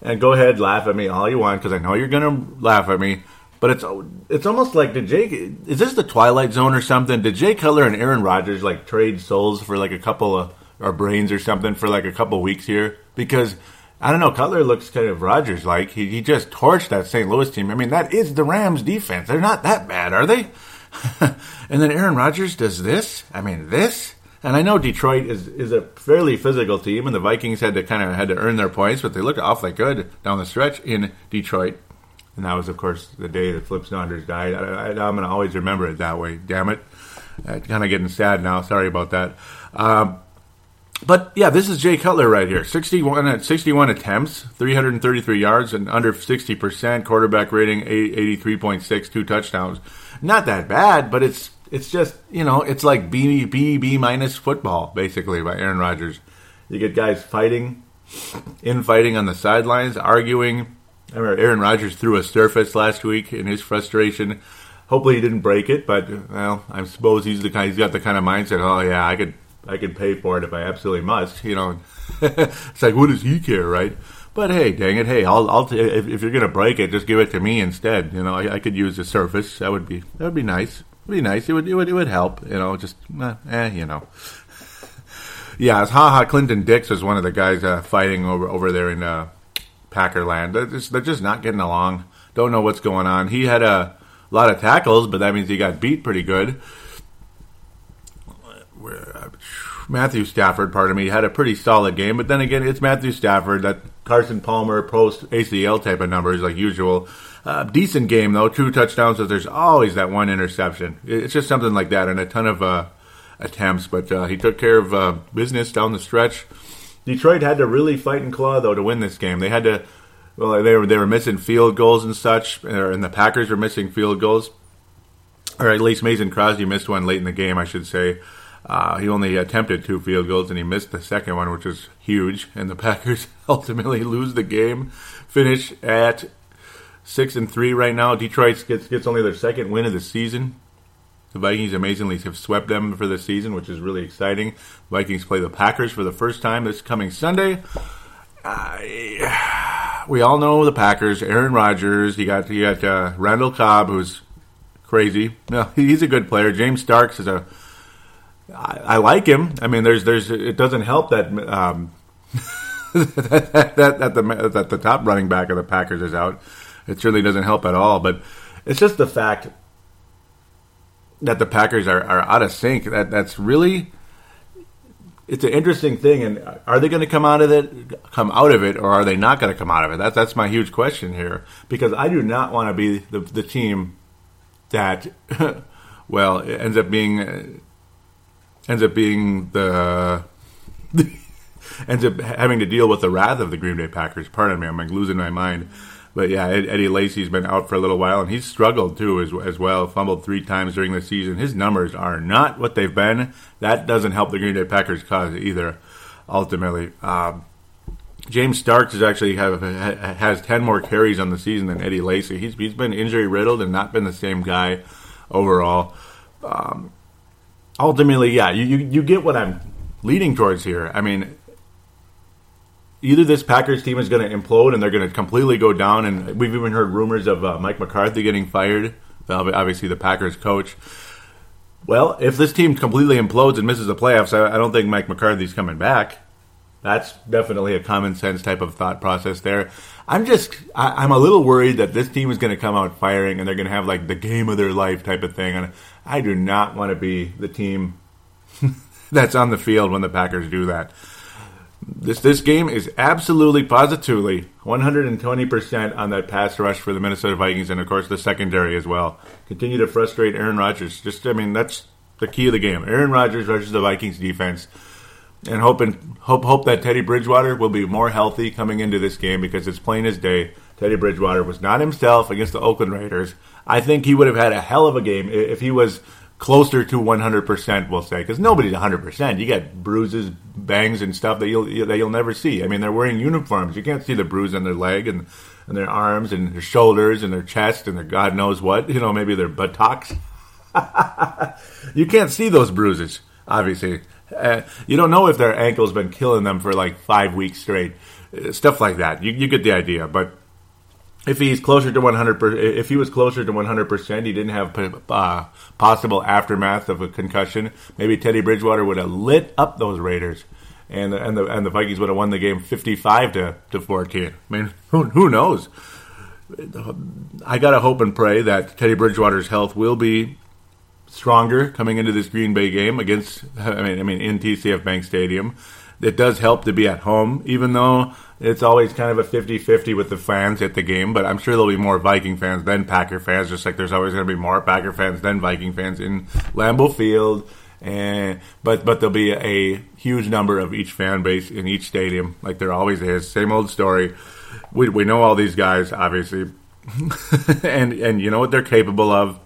And go ahead, laugh at me all you want because I know you're gonna laugh at me. But it's it's almost like did Jake is this the Twilight Zone or something? Did Jay Cutler and Aaron Rodgers like trade souls for like a couple of or brains or something for like a couple weeks here? Because I don't know. Cutler looks kind of Rodgers like. He, he just torched that St. Louis team. I mean, that is the Rams defense. They're not that bad, are they? <laughs> and then Aaron Rodgers does this. I mean, this. And I know Detroit is, is a fairly physical team, and the Vikings had to kind of had to earn their points, but they looked awfully good down the stretch in Detroit. And that was, of course, the day that Flip Saunders died. I, am going to always remember it that way. Damn it. Uh, kind of getting sad now. Sorry about that. Um, but yeah, this is Jay Cutler right here. 61 at 61 attempts, 333 yards, and under 60% quarterback rating, 83.6, two touchdowns. Not that bad, but it's it's just you know it's like B B B minus football basically by Aaron Rodgers. You get guys fighting, infighting on the sidelines, arguing. I remember Aaron Rodgers threw a surface last week in his frustration. Hopefully he didn't break it, but well, I suppose he's the kind. He's got the kind of mindset. Oh yeah, I could I could pay for it if I absolutely must. You know, <laughs> it's like, what does he care, right? But hey, dang it, hey, I'll, I'll t- if, if, you're gonna break it, just give it to me instead. You know, I, I, could use the surface. That would be that would be nice. It'd be nice. It would it would it would help. You know, just eh, eh you know. <laughs> yeah, it's haha. Clinton Dix is one of the guys uh, fighting over over there in uh, Packerland. They're just, they're just not getting along. Don't know what's going on. He had a lot of tackles, but that means he got beat pretty good. Matthew Stafford, pardon me, had a pretty solid game. But then again, it's Matthew Stafford, that Carson Palmer post ACL type of numbers like usual. Uh, decent game though, two touchdowns. But there's always that one interception. It's just something like that, and a ton of uh, attempts. But uh, he took care of uh, business down the stretch. Detroit had to really fight and claw though to win this game. They had to. Well, they were they were missing field goals and such, and the Packers were missing field goals, or at least Mason Crosby missed one late in the game, I should say. Uh, he only attempted two field goals and he missed the second one, which was huge. And the <laughs> Packers ultimately lose the game, finish at six and three right now. Detroit gets gets only their second win of the season. The Vikings amazingly have swept them for the season, which is really exciting. Vikings play the Packers for the first time this coming Sunday. We all know the Packers. Aaron Rodgers. He got you got uh, Randall Cobb, who's crazy. No, he's a good player. James Starks is a I, I, like him. I mean, there's there's it doesn't help that um, <laughs> that, that, that the that the top running back of the Packers is out. It certainly doesn't help at all. But it's just the fact that the Packers are, are out of sync. That that's really it's an interesting thing. And are they going to come out of it, come out of it, or are they not going to come out of it? That's that's my huge question here because I do not want to be the the team that <laughs> well ends up being ends up being the <laughs> ends up having to deal with the wrath of the Green Bay Packers. Pardon me, I'm like losing my mind. But yeah, Eddie Lacy's been out for a little while, and he's struggled too as, as well. Fumbled three times during the season. His numbers are not what they've been. That doesn't help the Green Bay Packers cause either. Ultimately, um, James Starks is actually have, has ten more carries on the season than Eddie Lacy. He's he's been injury riddled and not been the same guy overall. Um, ultimately, yeah, you, you you get what I'm leading towards here. I mean, either this Packers team is going to implode and they're going to completely go down. And we've even heard rumors of uh, Mike McCarthy getting fired, obviously the Packers coach. Well, if this team completely implodes and misses the playoffs, I, I don't think Mike McCarthy's coming back. That's definitely a common sense type of thought process there. I'm just, I, am a little worried that this team is going to come out firing and they're going to have like the game of their life type of thing. And I do not want to be the team <laughs> that's on the field when the Packers do that. This this game is absolutely positively 120% on that pass rush for the Minnesota Vikings and of course the secondary as well. Continue to frustrate Aaron Rodgers. Just I mean that's the key of the game. Aaron Rodgers rushes the Vikings defense and hoping hope hope that Teddy Bridgewater will be more healthy coming into this game because it's plain as day. Teddy Bridgewater was not himself against the Oakland Raiders. I think he would have had a hell of a game if he was closer to 100%, we'll say, because nobody's 100%. You get bruises, bangs, and stuff that you'll that you'll never see. I mean, they're wearing uniforms. You can't see the bruise on their leg and, and their arms and their shoulders and their chest and their God knows what. You know, maybe their buttocks. <laughs> you can't see those bruises, obviously. Uh, you don't know if their ankle's been killing them for like five weeks straight. Uh, stuff like that. You, you get the idea. But if he's closer to 100 if he was closer to 100% he didn't have uh, possible aftermath of a concussion maybe teddy bridgewater would have lit up those raiders. And and the and the vikings would have won the game 55 to, to 14 i mean who, who knows? I gotta hope and pray that teddy bridgewater's health will be stronger coming into this green bay game against i mean i mean in tcf bank stadium it does help to be at home even though it's always kind of a 50-50 with the fans at the game, but I'm sure there'll be more Viking fans than Packer fans, just like there's always going to be more Packer fans than Viking fans in Lambeau Field. And but but there'll be a huge number of each fan base in each stadium, like there always is. Same old story. We we know all these guys, obviously, <laughs> and and you know what they're capable of.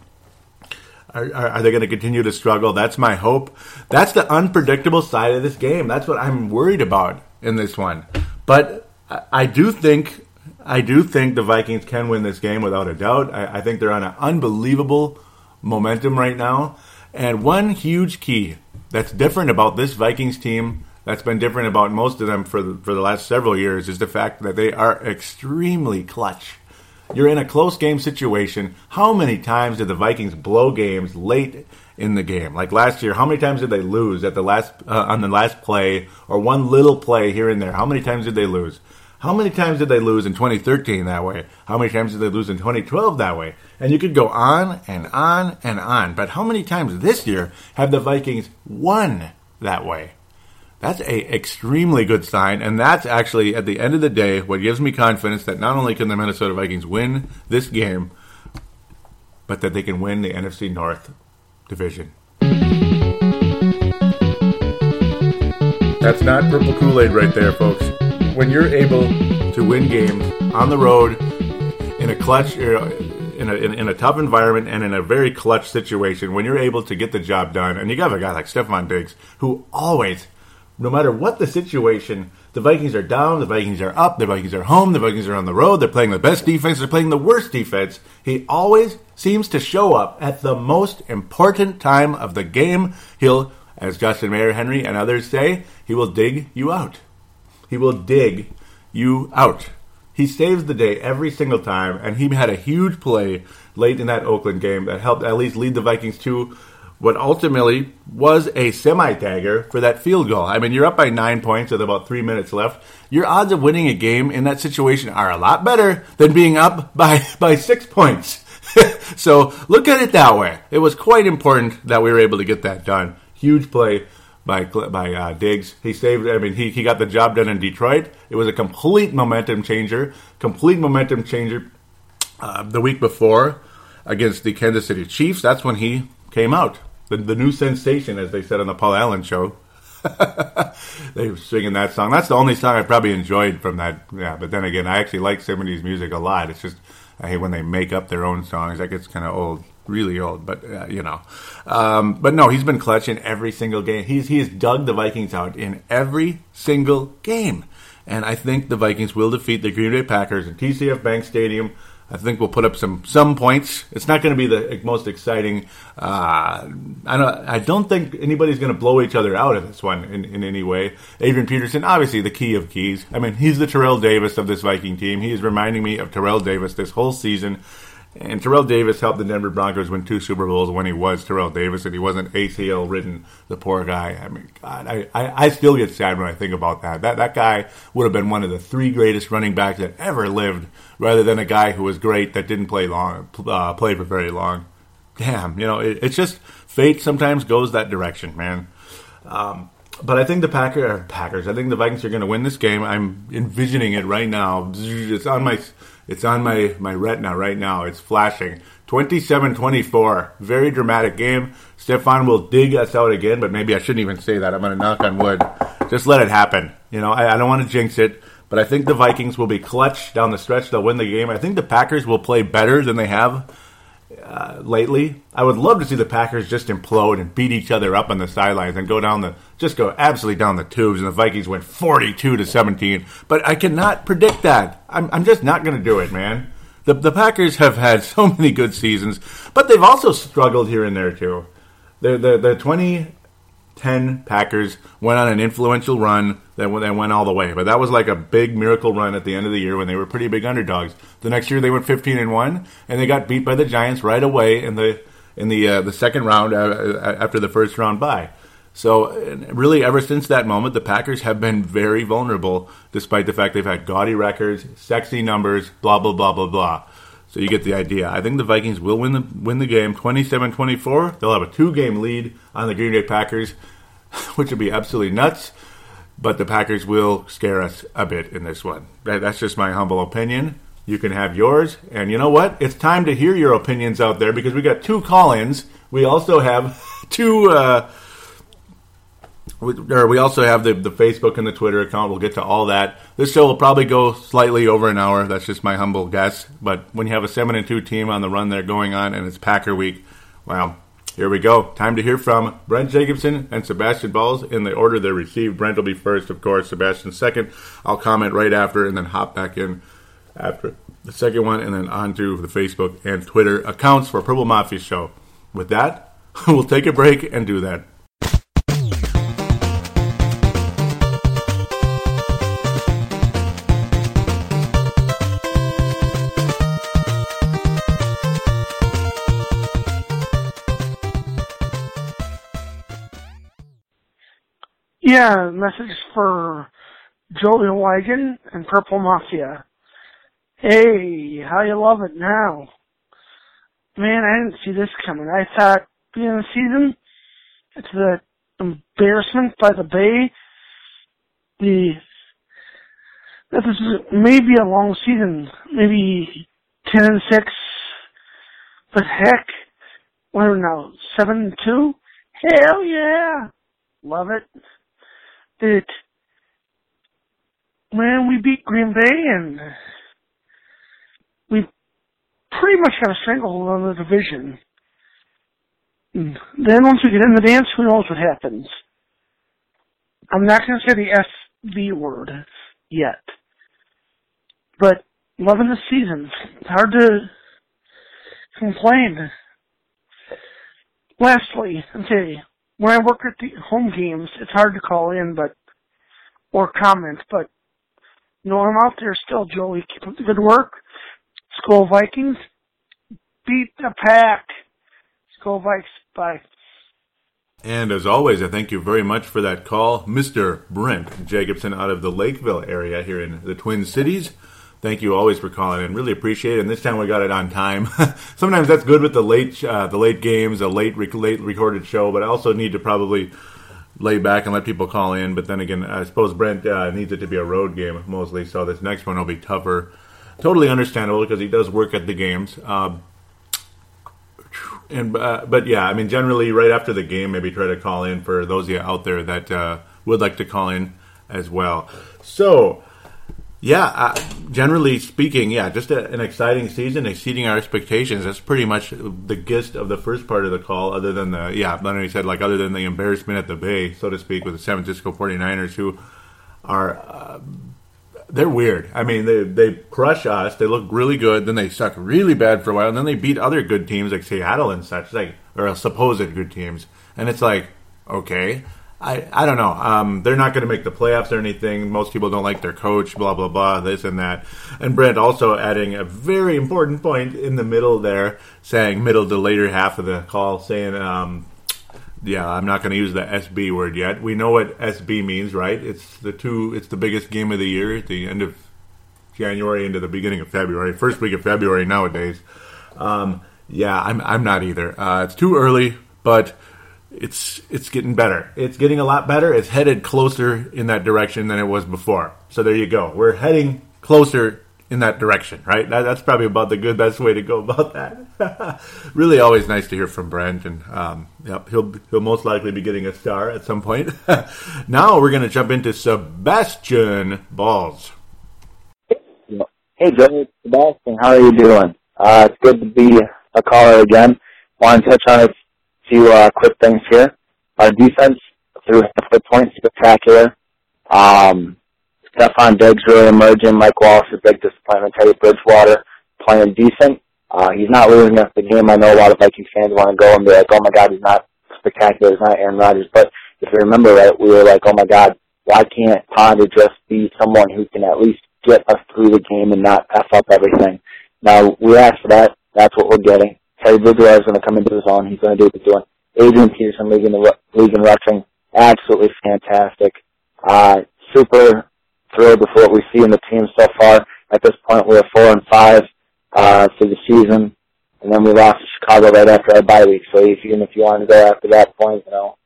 Are, are, they going to continue to struggle? That's my hope. That's the unpredictable side of this game. That's what I'm worried about in this one. But I do think I do think the Vikings can win this game without a doubt. I, I, think they're on an unbelievable momentum right now. And one huge key that's different about this Vikings team, that's been different about most of them for the, for the last several years, is the fact that they are extremely clutch. You're in a close game situation. How many times did the Vikings blow games late in the game? Like last year, how many times did they lose at the last uh, on the last play or one little play here and there? How many times did they lose? How many times did they lose in 2013 that way? How many times did they lose in 2012 that way? And you could go on and on and on. But how many times this year have the Vikings won that way? That's a extremely good sign, and that's actually at the end of the day what gives me confidence that not only can the Minnesota Vikings win this game, but that they can win the NFC North division. That's not purple Kool Aid right there, folks when you're able to win games on the road in a clutch, in a, in, a tough environment and in a very clutch situation, when you're able to get the job done, and you got a guy like Stefon Diggs who always, no matter what the situation, the Vikings are down, the Vikings are up, the Vikings are home, the Vikings are on the road, they're playing the best defense, they're playing the worst defense. He always seems to show up at the most important time of the game. He'll, as Justin Mayer Henry and others say, he will dig you out. He will dig you out. He saves the day every single time, and he had a huge play late in that Oakland game that helped at least lead the Vikings to what ultimately was a semi tagger for that field goal. I mean, you're up by nine points with about three minutes left. Your odds of winning a game in that situation are a lot better than being up by, <laughs> by six points. <laughs> so look at it that way. It was quite important that we were able to get that done. Huge play by by uh, Diggs. He saved. I mean, he he got the job done in Detroit. It was a complete momentum changer. Complete momentum changer. Uh, the week before against the Kansas City Chiefs, that's when he came out. The, the new sensation, as they said on the Paul Allen show. <laughs> they were singing that song. That's the only song I probably enjoyed from that. Yeah, but then again, I actually like 70s music a lot. It's just I hate when they make up their own songs. That gets kind of old, really old. But uh, you know, um, but no, he's been clutch in every single game. He's he's dug the Vikings out in every single game, and I think the Vikings will defeat the Green Bay Packers in TCF Bank Stadium I think we'll put up some some points. It's not going to be the most exciting. Uh, I don't. I don't think anybody's going to blow each other out in this one in, in any way. Adrian Peterson, obviously the key of keys. I mean, he's the Terrell Davis of this Viking team. He is reminding me of Terrell Davis this whole season. And Terrell Davis helped the Denver Broncos win two Super Bowls when he was Terrell Davis and he wasn't ACL ridden, the poor guy. I mean, God, I, I, I, still get sad when I think about that. That that guy would have been one of the three greatest running backs that ever lived, rather than a guy who was great that didn't play long, uh, play for very long. Damn, you know, it, it's just fate sometimes goes that direction, man. Um, but I think the Packers, Packers, I think the Vikings are going to win this game. I'm envisioning it right now. It's on my it's on my, my retina right now. It's flashing. 27-24. Very dramatic game. Stefon will dig us out again, but maybe I shouldn't even say that. I'm going to knock on wood. Just let it happen. You know, I, I don't want to jinx it, but I think the Vikings will be clutch down the stretch. They'll win the game. I think the Packers will play better than they have uh, lately. I would love to see the Packers just implode and beat each other up on the sidelines and go down the just go absolutely down the tubes, and the Vikings went forty-two to seventeen. But I cannot predict that. I'm, I'm just not going to do it, man. The the Packers have had so <laughs> many good seasons, but they've also struggled here and there too. The the the twenty 10 Packers went on an influential run that went, that went all the way. But that was like a big miracle run at the end of the year when they were pretty big underdogs. The next year they went 15 and 1 and they got beat by the Giants right away in the in the uh, the second round uh, uh after the first round bye. So really ever since that moment the Packers have been very vulnerable despite the fact they've had gaudy records, sexy numbers, blah blah blah blah blah. So you get the idea. I think the Vikings will win the win the game 27-24. They'll have a two-game lead on the Green Bay Packers, <laughs> which would be absolutely nuts. But the Packers will scare us a bit in this one. That's just my humble opinion. You can have yours. And you know what? It's time to hear your opinions out there because we got two call-ins. We also have <laughs> two uh, we, we also have the, the Facebook and the Twitter account. We'll get to all that. This show will probably go slightly over an hour. That's just my humble guess. But when you have a seven and two team on the run they're going on, and it's Packer week, wow. Here we go. Time to hear from Brent Jacobson and Sebastian Balls in the order they're received. Brent will be first, of course. Sebastian second. I'll comment right after, and then hop back in after the second one, and then on to the Facebook and Twitter accounts for Purple Mafia Show. With that, <laughs> we'll take a break and do that. Yeah, message for Joey Wigan and Purple Mafia. Hey, how you love it now? Man, I didn't see this coming. I thought of the season, it's the embarrassment by the Bay. The that this is maybe a long season, maybe ten and six, but heck, what are now seven and two? Hell yeah, love it that man, we beat Green Bay and we pretty much got a stranglehold on the division. Then once we get in the dance, who knows what happens? I'm not going to say the S V word yet, but loving the season. It's hard to complain. Lastly, I'm okay, when I work at the home games, it's hard to call in, but or comment. But you know, I'm out there still, Joey. Keep up the good work. Skol Vikings beat the pack. Skol Vikes. Bye. And as always, I thank you very much for that call, Mr. Brent Jacobson out of the Lakeville area here in the Twin Cities. Thank you always for calling in. Really appreciate it. And this time we got it on time. <laughs> Sometimes that's good with the late uh, the late games, a late rec- late recorded show, but I also need to probably lay back and let people call in. But then again, I suppose Brent uh, needs it to be a road game mostly, so this next one will be tougher. Totally understandable because he does work at the games. Um, and uh, but yeah, I mean, generally, right after the game, maybe try to call in for those of you out there that uh, would like to call in as well. So, yeah, uh, generally speaking, yeah, just a, an exciting season, exceeding our expectations. That's pretty much the gist of the first part of the call. Other than the yeah, Leonard said like other than the embarrassment at the Bay, so to speak, with the San Francisco 49ers, who are uh, they're weird. I mean, they they crush us. They look really good. Then they suck really bad for a while. And then they beat other good teams like Seattle and such, like or supposed good teams. And it's like, okay, I I don't know. Um, they're not going to make the playoffs or anything. Most people don't like their coach. Blah blah blah. This and that. And Brent also adding a very important point in the middle there, saying middle to later half of the call, saying. Um, yeah, I'm not going to use the SB word yet. We know what SB means, right? It's the two. It's the biggest game of the year at the end of January into the beginning of February, first week of February nowadays. Um, yeah, I'm I'm not either. Uh, it's too early, but it's it's getting better. It's getting a lot better. It's headed closer in that direction than it was before. So there you go. We're heading closer in that direction, right? That, that's probably about the good best way to go <laughs> about that. <laughs> really, always nice to hear from Brent, and um, yep, he'll he'll most likely be getting a star at some point. <laughs> now we're going to jump into Sebastian Balls. Hey, Joe, Sebastian, how are you doing? Uh, it's good to be a caller again. Want to touch on a few uh, quick things here. Our defense through half the point spectacular. Um, Stefon Diggs really emerging. Mike Wallace, a big disappointment. Teddy Bridgewater playing decent. Uh, he's not losing us the game. I know a lot of Vikings fans want to go and be like, oh my God, he's not spectacular. He's not Aaron Rodgers. But if you remember right, we were like, oh my God, why can't Ponder just be someone who can at least get us through the game and not F up everything? Now, we asked for that. That's what we're getting. Teddy Bridgewater is going to come into his own. He's going to do what he's doing. Adrian Peterson leading the league in rushing. Absolutely fantastic. Uh, super thrilled with what we see in the team so far. At this point, we're four and five uh, for the season, and then we lost to Chicago right after our bye week. So if, even if you want to go after that point, you know,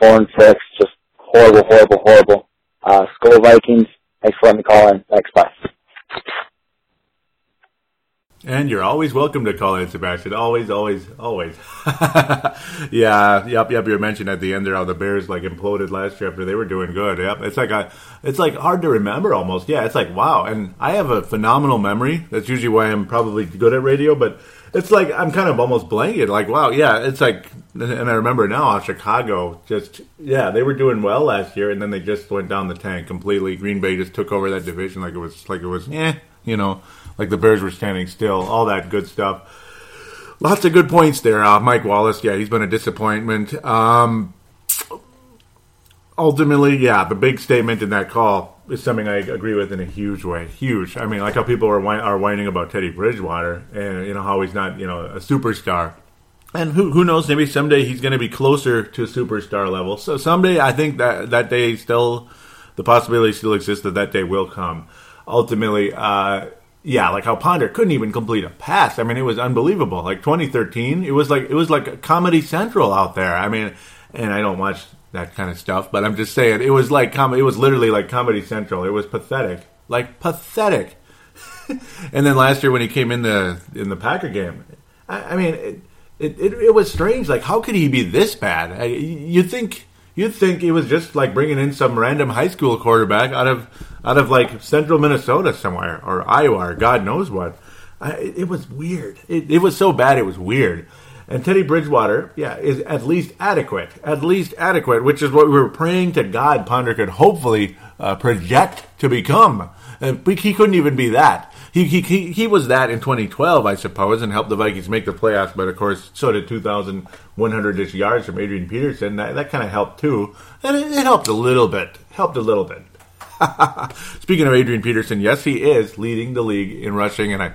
four and six, just horrible, horrible, horrible. Uh, Skol Vikings. Thanks for letting me call in. Thanks, bye. And you're always welcome to call in, Sebastian. Always, always, always. <laughs> yeah, yep, yep. You mentioned at the end there how the Bears like imploded last year after they were doing good. Yep, it's like a, it's like hard to remember almost. Yeah, it's like wow. And I have a phenomenal memory. That's usually why I'm probably good at radio. But it's like I'm kind of almost blanket. Like wow, yeah. It's like, and I remember now Chicago just yeah they were doing well last year, and then they just went down the tank completely. Green Bay just took over that division like it was like it was yeah, you know like the Bears were standing still, all that good stuff. Lots of good points there. Uh, Mike Wallace, yeah, he's been a disappointment. Um, ultimately, yeah, the big statement in that call is something I agree with in a huge way. Huge. I mean, like how people are are whining about Teddy Bridgewater and you know how he's not you know a superstar. And who who knows? Maybe someday he's going to be closer to a superstar level. So someday, I think that that day still, the possibility still exists that that day will come. Ultimately, uh, yeah, like how Ponder couldn't even complete a pass. I mean, it was unbelievable. Like 2013, it was like it was like Comedy Central out there. I mean, and I don't watch that kind of stuff, but I'm just saying it was like com- it was literally like Comedy Central. It was pathetic, like pathetic. <laughs> and then last year when he came in the in the Packer game, I, I mean, it, it, it it was strange. Like, how could he be this bad? I, you'd think you'd think it was just like bringing in some random high school quarterback out of out of like central Minnesota somewhere or Iowa or God knows what. I, it was weird. It, it was so bad. It was weird. And Teddy Bridgewater, yeah, is at least adequate. At least adequate, which is what we were praying to God Ponder could hopefully uh, project to become. And he couldn't even be that. He, he, he was that in 2012, I suppose, and helped the Vikings make the playoffs. But of course, so did 2,100 ish yards from Adrian Peterson. That, that kind of helped too. And it, it helped a little bit. Helped a little bit. <laughs> Speaking of Adrian Peterson, yes, he is leading the league in rushing, and I,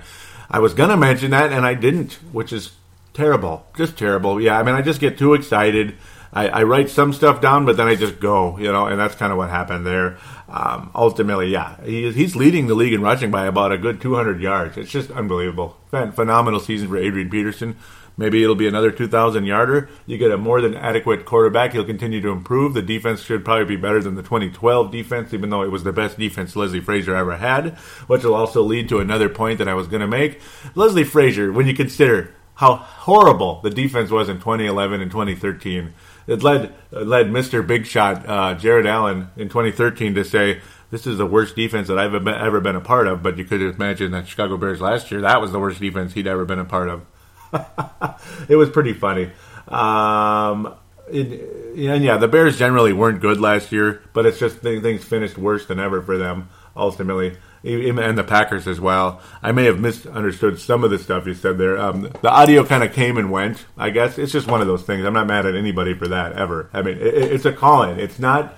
I was gonna mention that, and I didn't, which is terrible, just terrible. Yeah, I mean, I just get too excited. I, I write some stuff down, but then I just go, you know, and that's kind of what happened there. Um, ultimately, yeah, he, he's leading the league in rushing by about a good 200 yards. It's just unbelievable. Phenomenal season for Adrian Peterson. Maybe it'll be another 2,000 yarder. You get a more than adequate quarterback. He'll continue to improve. The defense should probably be better than the 2012 defense, even though it was the best defense Leslie Frazier ever had, which will also lead to another point that I was going to make. Leslie Frazier, when you consider how horrible the defense was in 2011 and 2013, it led led Mr. Big Shot uh, Jared Allen in 2013 to say, this is the worst defense that I've ever been a part of. But you could imagine that Chicago Bears last year, that was the worst defense he'd ever been a part of. <laughs> it was pretty funny. Um, it, and yeah, the Bears generally weren't good last year, but it's just things finished worse than ever for them ultimately, and the Packers as well. I may have misunderstood some of the stuff you said there. Um, the audio kind of came and went. I guess it's just one of those things. I'm not mad at anybody for that ever. I mean, it, it's a call-in. It's not.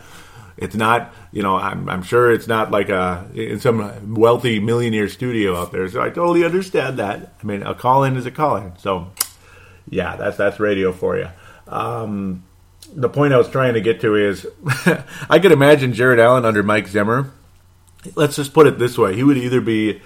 It's not, you know, I'm, I'm sure it's not like a in some wealthy millionaire studio out there. So I totally understand that. I mean, a call in is a call in. So, yeah, that's that's radio for you. Um, the point I was trying to get to is, <laughs> I could imagine Jared Allen under Mike Zimmer. Let's just put it this way: he would either be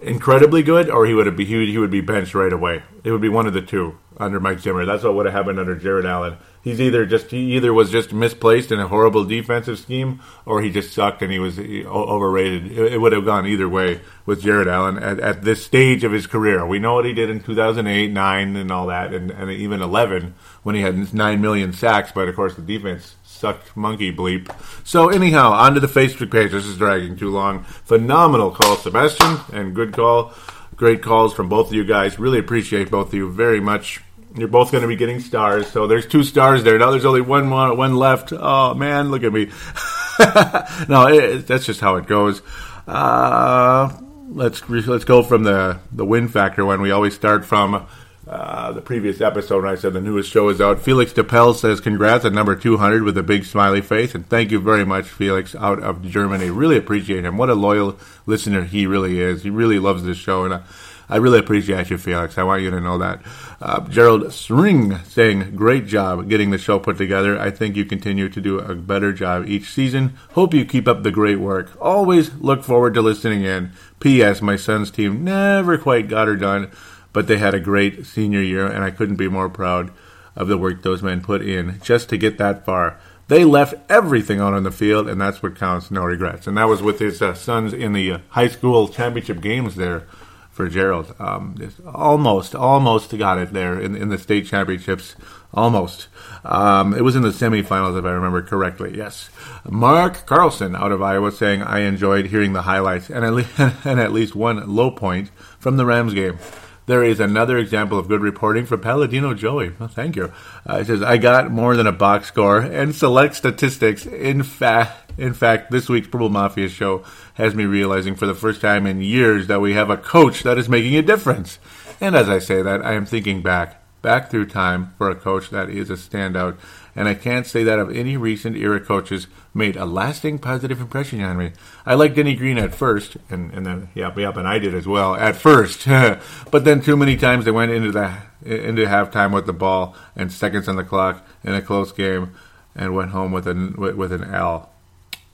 incredibly good, or he would be he would, he would be benched right away. It would be one of the two under Mike Zimmer. That's what would have happened under Jared Allen he's either just he either was just misplaced in a horrible defensive scheme, or he just sucked and he was overrated. It, it would have gone either way with Jared Allen at, at, this stage of his career. We know what he did in 2008, nine, and all that, and, and even 11 when he had nine million sacks. But of course, the defense sucked monkey bleep. So anyhow, onto the Facebook page. This is dragging too long. Phenomenal call, Sebastian, and good call. Great calls from both of you guys. Really appreciate both of you very much. You're both going to be getting stars. So there's two stars there. Now there's only one one left. Oh man, look at me. <laughs> no, it, that's just how it goes. Uh, let's let's go from the the win factor when we always start from. Uh, the previous episode when I said the newest show is out. Felix DePel says congrats at number 200 with a big smiley face. And thank you very much, Felix, out of Germany. Really appreciate him. What a loyal listener he really is. He really loves this show. And I really appreciate you, Felix. I want you to know that. Uh, Gerald Sring saying, great job getting the show put together. I think you continue to do a better job each season. Hope you keep up the great work. Always look forward to listening in. P.S. My son's team never quite got her done, but they had a great senior year, and I couldn't be more proud of the work those men put in just to get that far. They left everything out on the field, and that's what counts. No regrets. And that was with his uh, sons in the uh, high school championship games there for Gerald. Um, almost, almost got it there in, in the state championships. Almost. Um, it was in the semifinals, if I remember correctly. Yes. Mark Carlson out of Iowa saying, I enjoyed hearing the highlights and at, least, <laughs> and at least one low point from the Rams game. There is another example of good reporting from Paladino Joey. Well, thank you. Uh, it says, I got more than a box score and select statistics. In fact, in fact, this week's Purple Mafia show has me realizing for the first time in years that we have a coach that is making a difference. And as I say that, I am thinking back, back through time for a coach that is a standout. And I can't say that of any recent era coaches made a lasting positive impression on me. I liked Denny Green at first, and, and then yep, yep, and I did as well at first. <laughs> but then too many times they went into the into halftime with the ball and seconds on the clock in a close game, and went home with an with, with an L.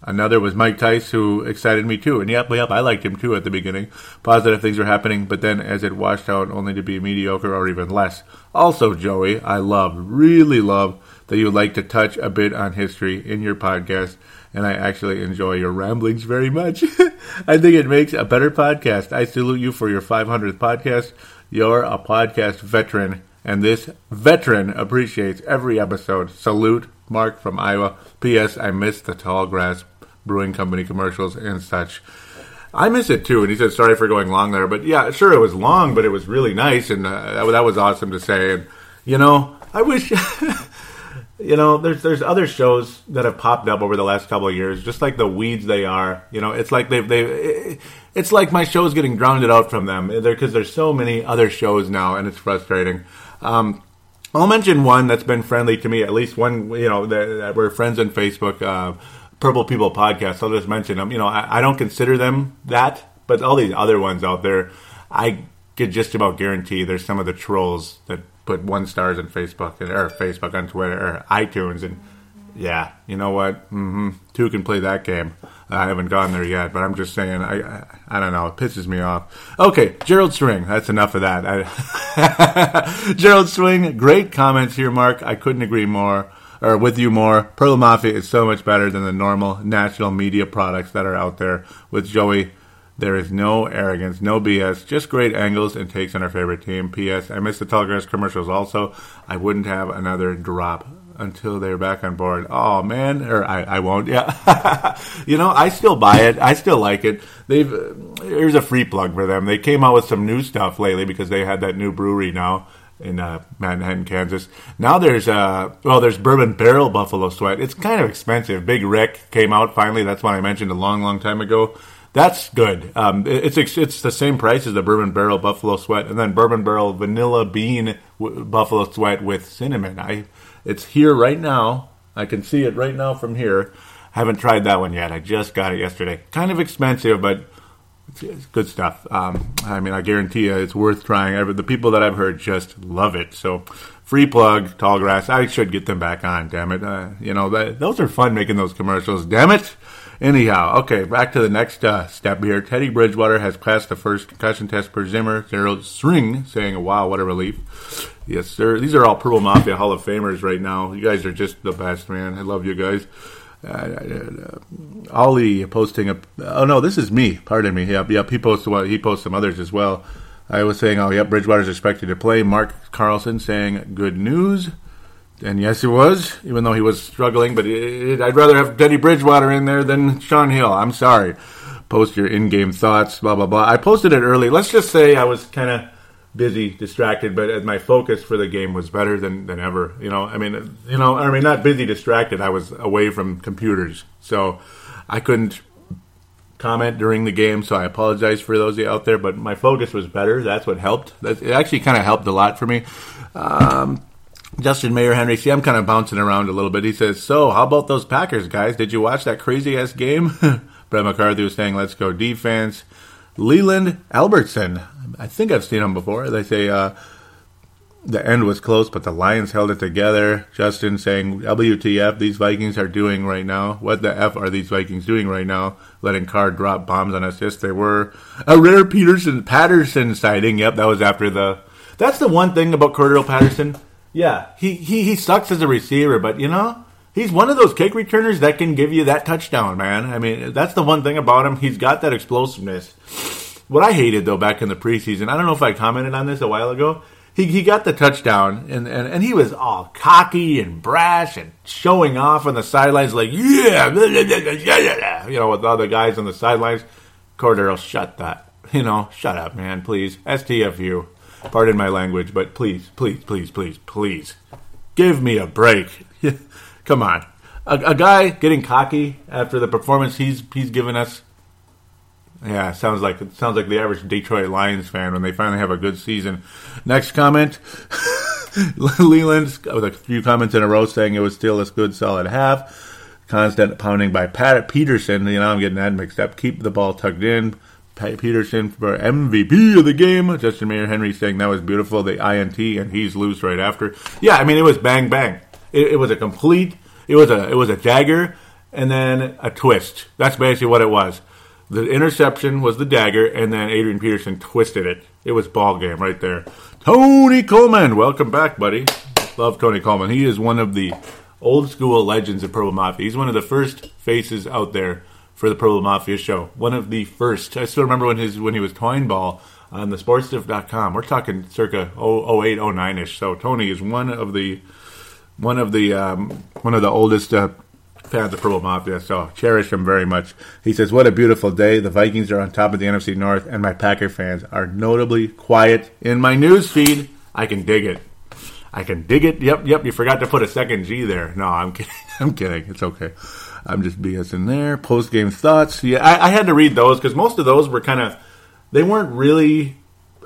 Another was Mike Tice, who excited me too. And yep, yep, I liked him too at the beginning. Positive things were happening, but then as it washed out, only to be mediocre or even less. Also, Joey, I love, really love that you like to touch a bit on history in your podcast, and I actually enjoy your ramblings very much. <laughs> I think it makes a better podcast. I salute you for your 500th podcast. You're a podcast veteran, and this veteran appreciates every episode. Salute, Mark from Iowa. P.S. I miss the Tallgrass brewing company commercials and such. I miss it too. And he said, sorry for going long there. But yeah, sure, it was long, but it was really nice. And uh, that was awesome to say. And, you know, I wish. <laughs> you know, there's there's other shows that have popped up over the last couple of years, just like the weeds they are. You know, it's like they've they it's like my show's getting grounded out from them because there's so many other shows now, and it's frustrating. Um, I'll mention one that's been friendly to me, at least one. You know, that, that we're friends on Facebook. Uh, Purple People podcast. I'll just mention them. You know, I, I don't consider them that, but all these other ones out there, I could just about guarantee there's some of the trolls that put one stars on Facebook or Facebook on Twitter or iTunes, and yeah, you know what? Mm-hmm. Two can play that game. I haven't gone there yet, but I'm just saying. I, I, I don't know. It pisses me off. Okay, Gerald Swing. That's enough of that. I, <laughs> Gerald Swing. Great comments here, Mark. I couldn't agree more or with you more. Purple Mafia is so much better than the normal national media products that are out there. With Joey, there is no arrogance, no BS, just great angles and takes on our favorite team. P.S. I miss the Tallgrass commercials also. I wouldn't have another drop until they're back on board. Oh man, or I, I won't. Yeah, <laughs> you know, I still buy it. I still like it. They've here's a free plug for them. They came out with some new stuff lately because they had that new brewery now in uh, Manhattan, Kansas. Now there's uh well, there's Bourbon Barrel Buffalo Sweat. It's kind of expensive. Big Rick came out finally. That's what I mentioned a long, long time ago. That's good. Um, it's it's the same price as the Bourbon Barrel Buffalo Sweat, and then Bourbon Barrel Vanilla Bean Buffalo Sweat with cinnamon. I it's here right now. I can see it right now from here. I haven't tried that one yet. I just got it yesterday. Kind of expensive, but it's good stuff. Um, I mean, I guarantee you, it's worth trying. The people that I've heard just love it. So, free plug, Tallgrass. I should get them back on. Damn it! Uh, you know, that, those are fun making those commercials. Damn it! Anyhow, okay, back to the next uh, step here. Teddy Bridgewater has passed the first concussion test per Zimmer. Gerald String saying, wow, what a relief. Yes, sir. These are all Purple Mafia Hall of Famers right now. You guys are just the best, man. I love you guys. Uh, uh, Ollie posting a. Oh no, this is me. Pardon me. Yep, yep. He posts what he posts some others as well. I was saying, oh yep, Bridgewater's expected to play. Mark Carlson saying, good news. And yes, it was, even though he was struggling. But it, I'd rather have Teddy Bridgewater in there than Shaun Hill. I'm sorry. Post your in-game thoughts, blah blah blah. I posted it early. Let's just say I was kind of busy, distracted, but my focus for the game was better than, than ever. You know, I mean, you know, I mean, not busy, distracted. I was away from computers, so I couldn't comment during the game. So I apologize for those out there, but my focus was better. That's what helped. It actually kind of helped a lot for me. Um, Justin Mayer Henry, see, I'm kind of bouncing around a little bit. He says, "So, how about those Packers guys? Did you watch that crazy ass game?" <laughs> Brett McCarthy was saying, "Let's go defense." Leland Albertson, I think I've seen him before. They say uh, the end was close, but the Lions held it together. Justin saying, "WTF? These Vikings are doing right now? What the f are these Vikings doing right now? Letting Carr drop bombs on us? Yes, they were a rare Peterson Patterson sighting. Yep, that was after the. That's the one thing about Cordarrelle Patterson." Yeah, he, he, he sucks as a receiver, but you know, he's one of those kick returners that can give you that touchdown, man. I mean, that's the one thing about him. He's got that explosiveness. What I hated though back in the preseason, I don't know if I commented on this a while ago. He, he got the touchdown and, and, and he was all cocky and brash and showing off on the sidelines like yeah, you know, with other guys on the sidelines. Cordarrelle, shut that. You know, shut up, man, please. STFU. Pardon my language, but please, please, please, please, please, give me a break. <laughs> Come on, a, a, guy getting cocky after the performance he's he's given us. Yeah, sounds like it sounds like the average Detroit Lions fan when they finally have a good season. Next comment. <laughs> Leland with a few comments in a row saying it was still a good solid half. Constant pounding by Pat Peterson. You know, I'm getting that mixed up. Keep the ball tucked in. Peterson for MVP of the game. Justin Mayer Henry saying that was beautiful. The INT and he's loose right after. Yeah, I mean it was bang bang. It, it was a complete. It was a it was a dagger and then a twist. That's basically what it was. The interception was the dagger, and then Adrian Peterson twisted it. It was ball game right there. Tony Coleman, welcome back, buddy. Love Tony Coleman. He is one of the old school legends of Purple Mafia. He's one of the first faces out there for the Purple Mafia show. One of the first. I still remember when his when he was Twine Ball on the sportstuff.com. We're talking circa 08, 09 ish. So Tony is one of the one of the um, one of the oldest uh, fans of Purple Mafia. So cherish him very much. He says, "What a beautiful day. The Vikings are on top of the NFC North, and my Packer fans are notably quiet in my news feed. I can dig it." I can dig it. Yep, yep. You forgot to put a second G there. No, I'm <laughs> kidding. I'm kidding. It's okay. I'm just BSing there. Post game thoughts. Yeah, I, I, had to read those because most of those were kind of they weren't really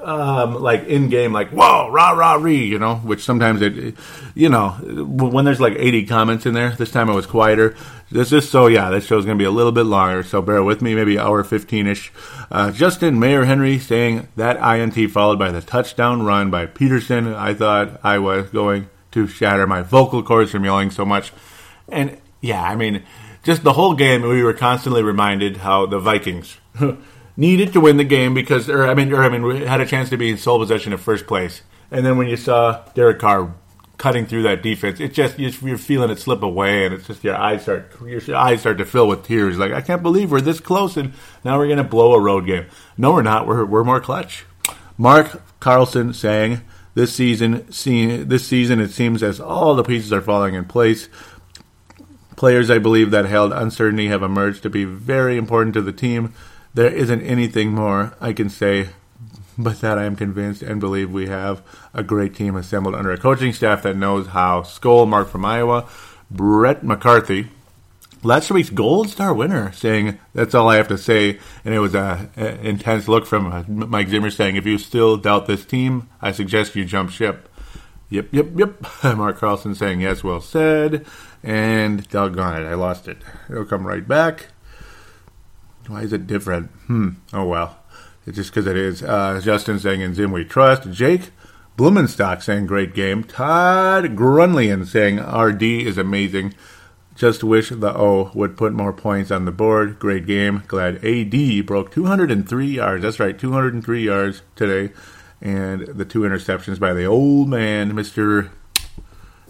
um, like in game, like whoa, rah rah ree, you know. Which sometimes it, you know, when there's like 80 comments in there. This time it was quieter. This is so yeah. This show's gonna be a little bit longer, so bear with me. Maybe hour 15 ish. Uh, Justin Mayer Henry saying that INT followed by the touchdown run by Peterson. I thought I was going to shatter my vocal cords from yelling so much, and yeah, I mean, just the whole game we were constantly reminded how the Vikings. <laughs> needed to win the game because, or I mean, or I mean, we had a chance to be in sole possession of first place. And then when you saw Derek Carr cutting through that defense, it just you're feeling it slip away, and it's just your eyes start your eyes start to fill with tears. Like I can't believe we're this close, and now we're going to blow a road game. No, we're not. We're we're more clutch. Mark Carlson saying this season, this season it seems as all the pieces are falling in place. Players, I believe, that held uncertainty have emerged to be very important to the team. There isn't anything more I can say, but that I am convinced and believe we have a great team assembled under a coaching staff that knows how. Skol, Mark from Iowa, Brett McCarthy, last week's Gold Star winner, saying that's all I have to say. And it was a, a intense look from uh, Mike Zimmer saying, "If you still doubt this team, I suggest you jump ship." Yep, yep, yep. <laughs> Mark Carlson saying, "Yes, well said." And doggone it, I lost it. It'll come right back. Why is it different? Hmm. Oh well. It's just because it is. Uh, Justin saying in Zim we trust. Jake Blumenstock saying great game. Todd Grunlian saying RD is amazing. Just wish the O would put more points on the board. Great game. Glad AD broke 203 yards. That's right, 203 yards today. And the two interceptions by the old man, Mr.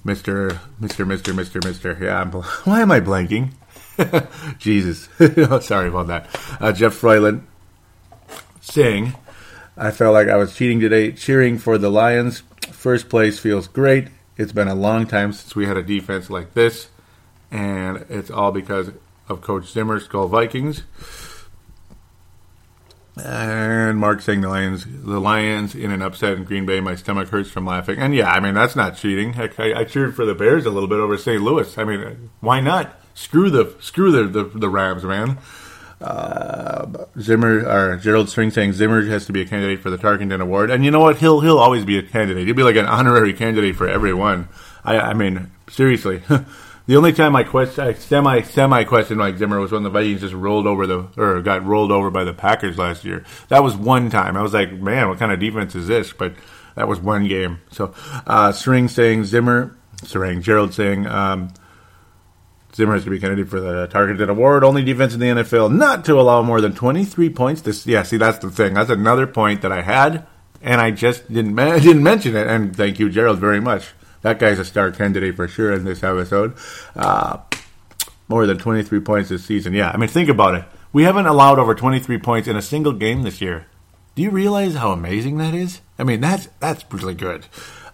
Mr. Mr. Mr. Mr. Mr. Yeah, I'm, <laughs> why am I blanking? <laughs> Jesus. <laughs> Sorry about that. Uh, Jeff Froyland saying, I felt like I was cheating today, cheering for the Lions. First place feels great. It's been a long time since we had a defense like this, and it's all because of Coach Zimmer, Skol Vikings. And Mark saying the Lions, the Lions in an upset in Green Bay. My stomach hurts from laughing. And yeah, I mean that's not cheating. Heck, I, I cheered for the Bears a little bit over St. Louis. I mean, why not? Screw the screw the the, the Rams, man. Uh, Zimmer or Gerald String saying Zimmer has to be a candidate for the Tarkenton Award, and you know what? He'll he'll always be a candidate. He'll be like an honorary candidate for everyone. I I mean seriously. <laughs> the only time I semi semi questioned Mike Zimmer was when the Vikings just rolled over the or got rolled over by the Packers last year. That was one time. I was like, man, what kind of defense is this? But that was one game. So uh, String saying Zimmer, String Gerald saying. Um, Zimmer has to be candidate for the Tarkenton Award. Only defense in the NFL not to allow more than 23 points. This, yeah, see, that's the thing. That's another point that I had, and I just didn't <laughs> didn't mention it. And thank you, Gerald, very much. That guy's a star candidate for sure in this episode. Uh, more than 23 points this season. Yeah, I mean, think about it. We haven't allowed over 23 points in a single game this year. Do you realize how amazing that is? I mean, that's that's really good.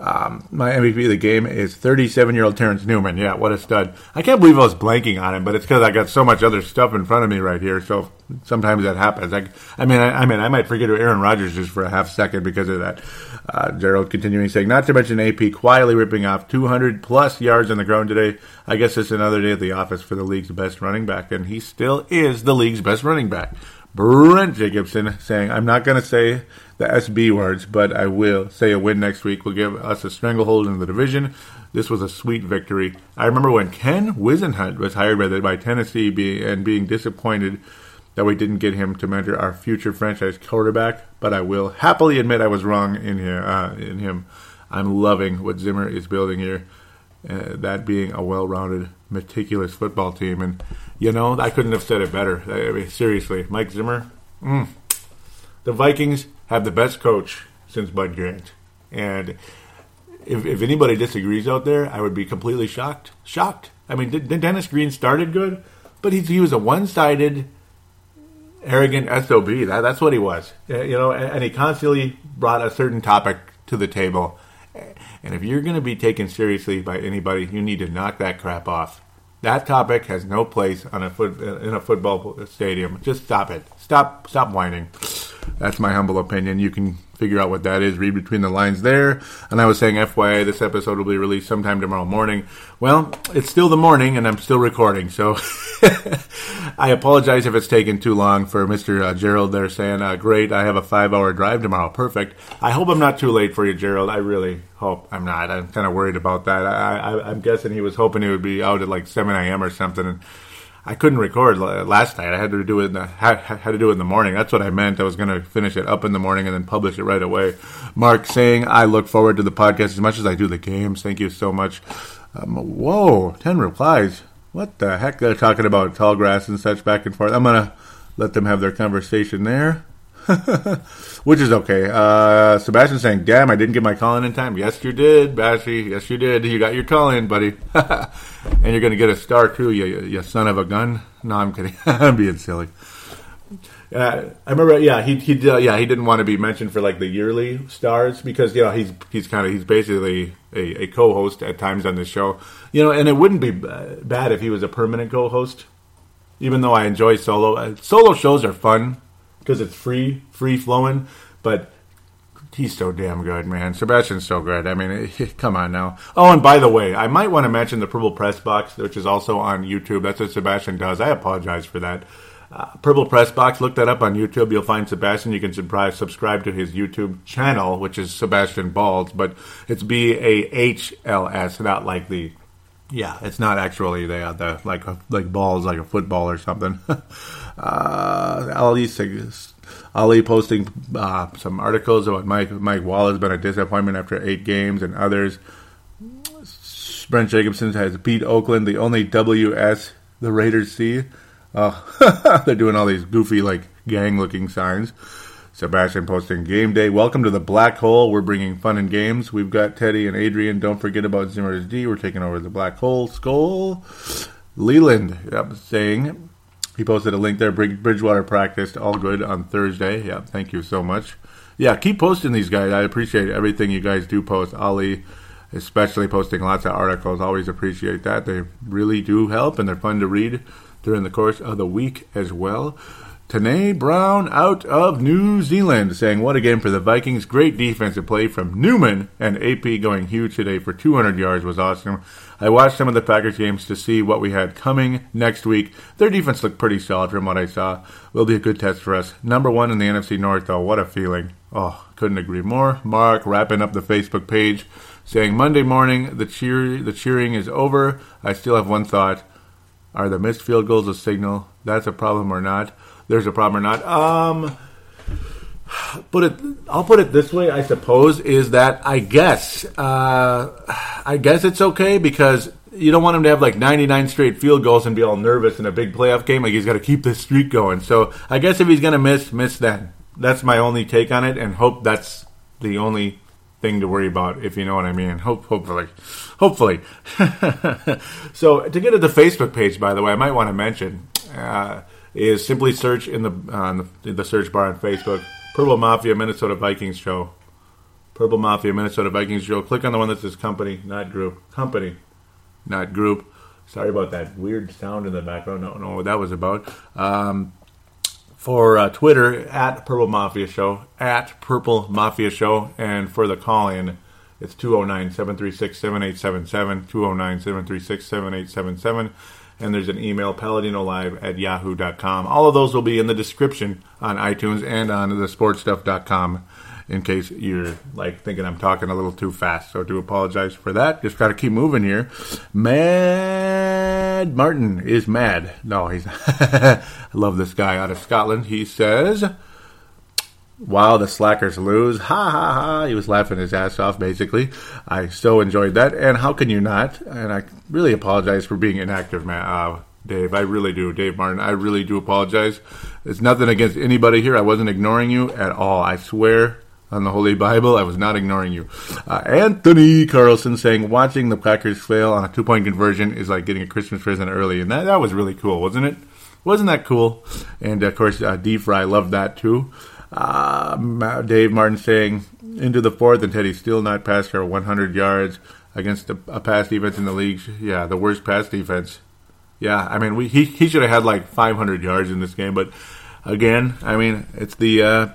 Um, my MVP of the game is 37 year old Terrence Newman. Yeah, what a stud. I can't believe I was blanking on him, but it's because I got so much other stuff in front of me right here. So sometimes that happens. I, I mean, I, I, mean, I might forget who Aaron Rodgers is for a half second because of that. Uh, Gerald continuing saying, not to mention AP quietly ripping off 200 plus yards on the ground today. I guess it's another day at the office for the league's best running back, and he still is the league's best running back. Brent Jacobson saying, I'm not going to say the SB words, but I will say a win next week will give us a stranglehold in the division. This was a sweet victory. I remember when Ken Whisenhunt was hired by, the, by Tennessee be, and being disappointed that we didn't get him to mentor our future franchise quarterback, but I will happily admit I was wrong in, here, uh, in him. I'm loving what Zimmer is building here. Uh, that being a well-rounded, meticulous football team, and you know I couldn't have said it better. I mean, seriously, Mike Zimmer, mm, the Vikings have the best coach since Bud Grant. And if, if anybody disagrees out there, I would be completely shocked. Shocked. I mean, Dennis Green started good, but he, he was a one-sided, arrogant sob. That, that's what he was. Uh, you know, and, and he constantly brought a certain topic to the table. And if you're going to be taken seriously by anybody, you need to knock that crap off. That topic has no place on a foot in a football stadium. Just stop it. Stop. Stop whining. That's my humble opinion. You can figure out what that is. Read between the lines there. And I was saying, FYI, this episode will be released sometime tomorrow morning. Well, it's still the morning, and I'm still recording, so <laughs> I apologize if it's taken too long for Mr. Uh, Gerald there saying, uh, "Great, I have a five-hour drive tomorrow. Perfect." I hope I'm not too late for you, Gerald. I really hope I'm not. I'm kind of worried about that. I, I, I'm guessing he was hoping he would be out at like 7 a.m. or something. And, I couldn't record last night. I had to do it in the had, to do it in the morning. That's what I meant. I was going to finish it up in the morning and then publish it right away. Mark saying I look forward to the podcast as much as I do the games. Thank you so much. Um, whoa, ten replies. What the heck? They're talking about Tallgrass and such back and forth. I'm gonna let them have their conversation there. <laughs> Which is okay. Uh, Sebastian saying, "Damn, I didn't get my call in in time." Yes, you did, Bashy. Yes, you did. You got your call in, buddy. <laughs> and you're going to get a star too, you, you son of a gun. No, I'm kidding. <laughs> I'm being silly. Uh, I remember, yeah, he he uh, yeah he didn't want to be mentioned for like the yearly stars because you know he's he's kind of he's basically a, a, co-host at times on this show, you know, and it wouldn't be bad if he was a permanent co-host. Even though I enjoy solo, uh, solo shows are fun because it's free, free flowing. But he's so damn good, man. Sebastian's so good. I mean, <laughs> come on now. Oh, and by the way, I might want to mention the Purple Press Box, which is also on YouTube. That's what Sebastian does. I apologize for that. Uh, Purple Press Box, look that up on YouTube. You'll find Sebastian. You can subscribe to his YouTube channel, which is Sebastian Bahls, but it's B A H L S, not like the. Yeah, it's not actually the, the like like balls like a football or something. <laughs> uh, Ali Ali posting uh, some articles about Mike Mike Wall has been a disappointment after eight games, and others. Brent Jacobson has beat Oakland, the only WS the Raiders see. Uh, <laughs> they're doing all these goofy, like gang-looking signs. Sebastian posting game day. Welcome to the black hole. We're bringing fun and games. We've got Teddy and Adrian. Don't forget about Zimmer's D. We're taking over the black hole. Skol. Leland yep, saying he posted a link there. Bridgewater practiced all good on Thursday. Yeah, thank you so much. Yeah, keep posting these guys. I appreciate everything you guys do post. Ali, especially posting lots of articles. Always appreciate that. They really do help, and they're fun to read during the course of the week as well. Tanae Brown out of New Zealand saying, What a game for the Vikings. Great defensive play from Newman and AP going huge today for 200 yards was awesome. I watched some of the Packers games to see what we had coming next week. Their defense looked pretty solid from what I saw. Will be a good test for us. Number one in the NFC North, though. What a feeling. Oh, couldn't agree more. Mark wrapping up the Facebook page saying, Monday morning, the, cheer, the cheering is over. I still have one thought. Are the missed field goals a signal? That's a problem or not? There's a problem or not? Um, put it I'll put it this way I suppose is that I guess uh, I guess it's okay because you don't want him to have like 99 straight field goals and be all nervous in a big playoff game. Like he's got to keep this streak going. So I guess if he's going to miss miss then. That's my only take on it and hope that's the only thing to worry about if you know what I mean. Hope hopefully hopefully. <laughs> So to get to the Facebook page by the way I might want to mention uh, is simply search in the, uh, the the search bar on Facebook Purple Mafia Minnesota Vikings show. Purple Mafia Minnesota Vikings show. Click on the one that says company, not group. Company, not group. Sorry about that weird sound in the background. I don't know what that was about. Um, for uh, Twitter, at Purple Mafia Show, at Purple Mafia Show, and for the call in, it's 209 736 7877. 209 736 7877 and there's an email paladinolive at yahoo.com. All of those will be in the description on iTunes and on the sportstuff.com in case you're like thinking I'm talking a little too fast. So do apologize for that. Just got to keep moving here. Mad Martin is mad. No, he's <laughs> I love this guy out of Scotland. He says Wow, the slackers lose. Ha ha ha. He was laughing his ass off, basically. I so enjoyed that. And how can you not? And I really apologize for being inactive, man. Uh, Dave, I really do. Dave Martin, I really do apologize. It's nothing against anybody here. I wasn't ignoring you at all. I swear on the Holy Bible, I was not ignoring you. Uh, Anthony Carlson saying, watching the Packers fail on a two point conversion is like getting a Christmas present early. And that, that was really cool, wasn't it? Wasn't that cool? And of course, uh, D Fry loved that too. Uh, Dave Martin saying into the fourth, and Teddy still not passed for 100 yards against a, a, pass defense in the league. Yeah, the worst pass defense. Yeah, I mean, we, he he should have had like 500 yards in this game, but again, I mean, it's the uh,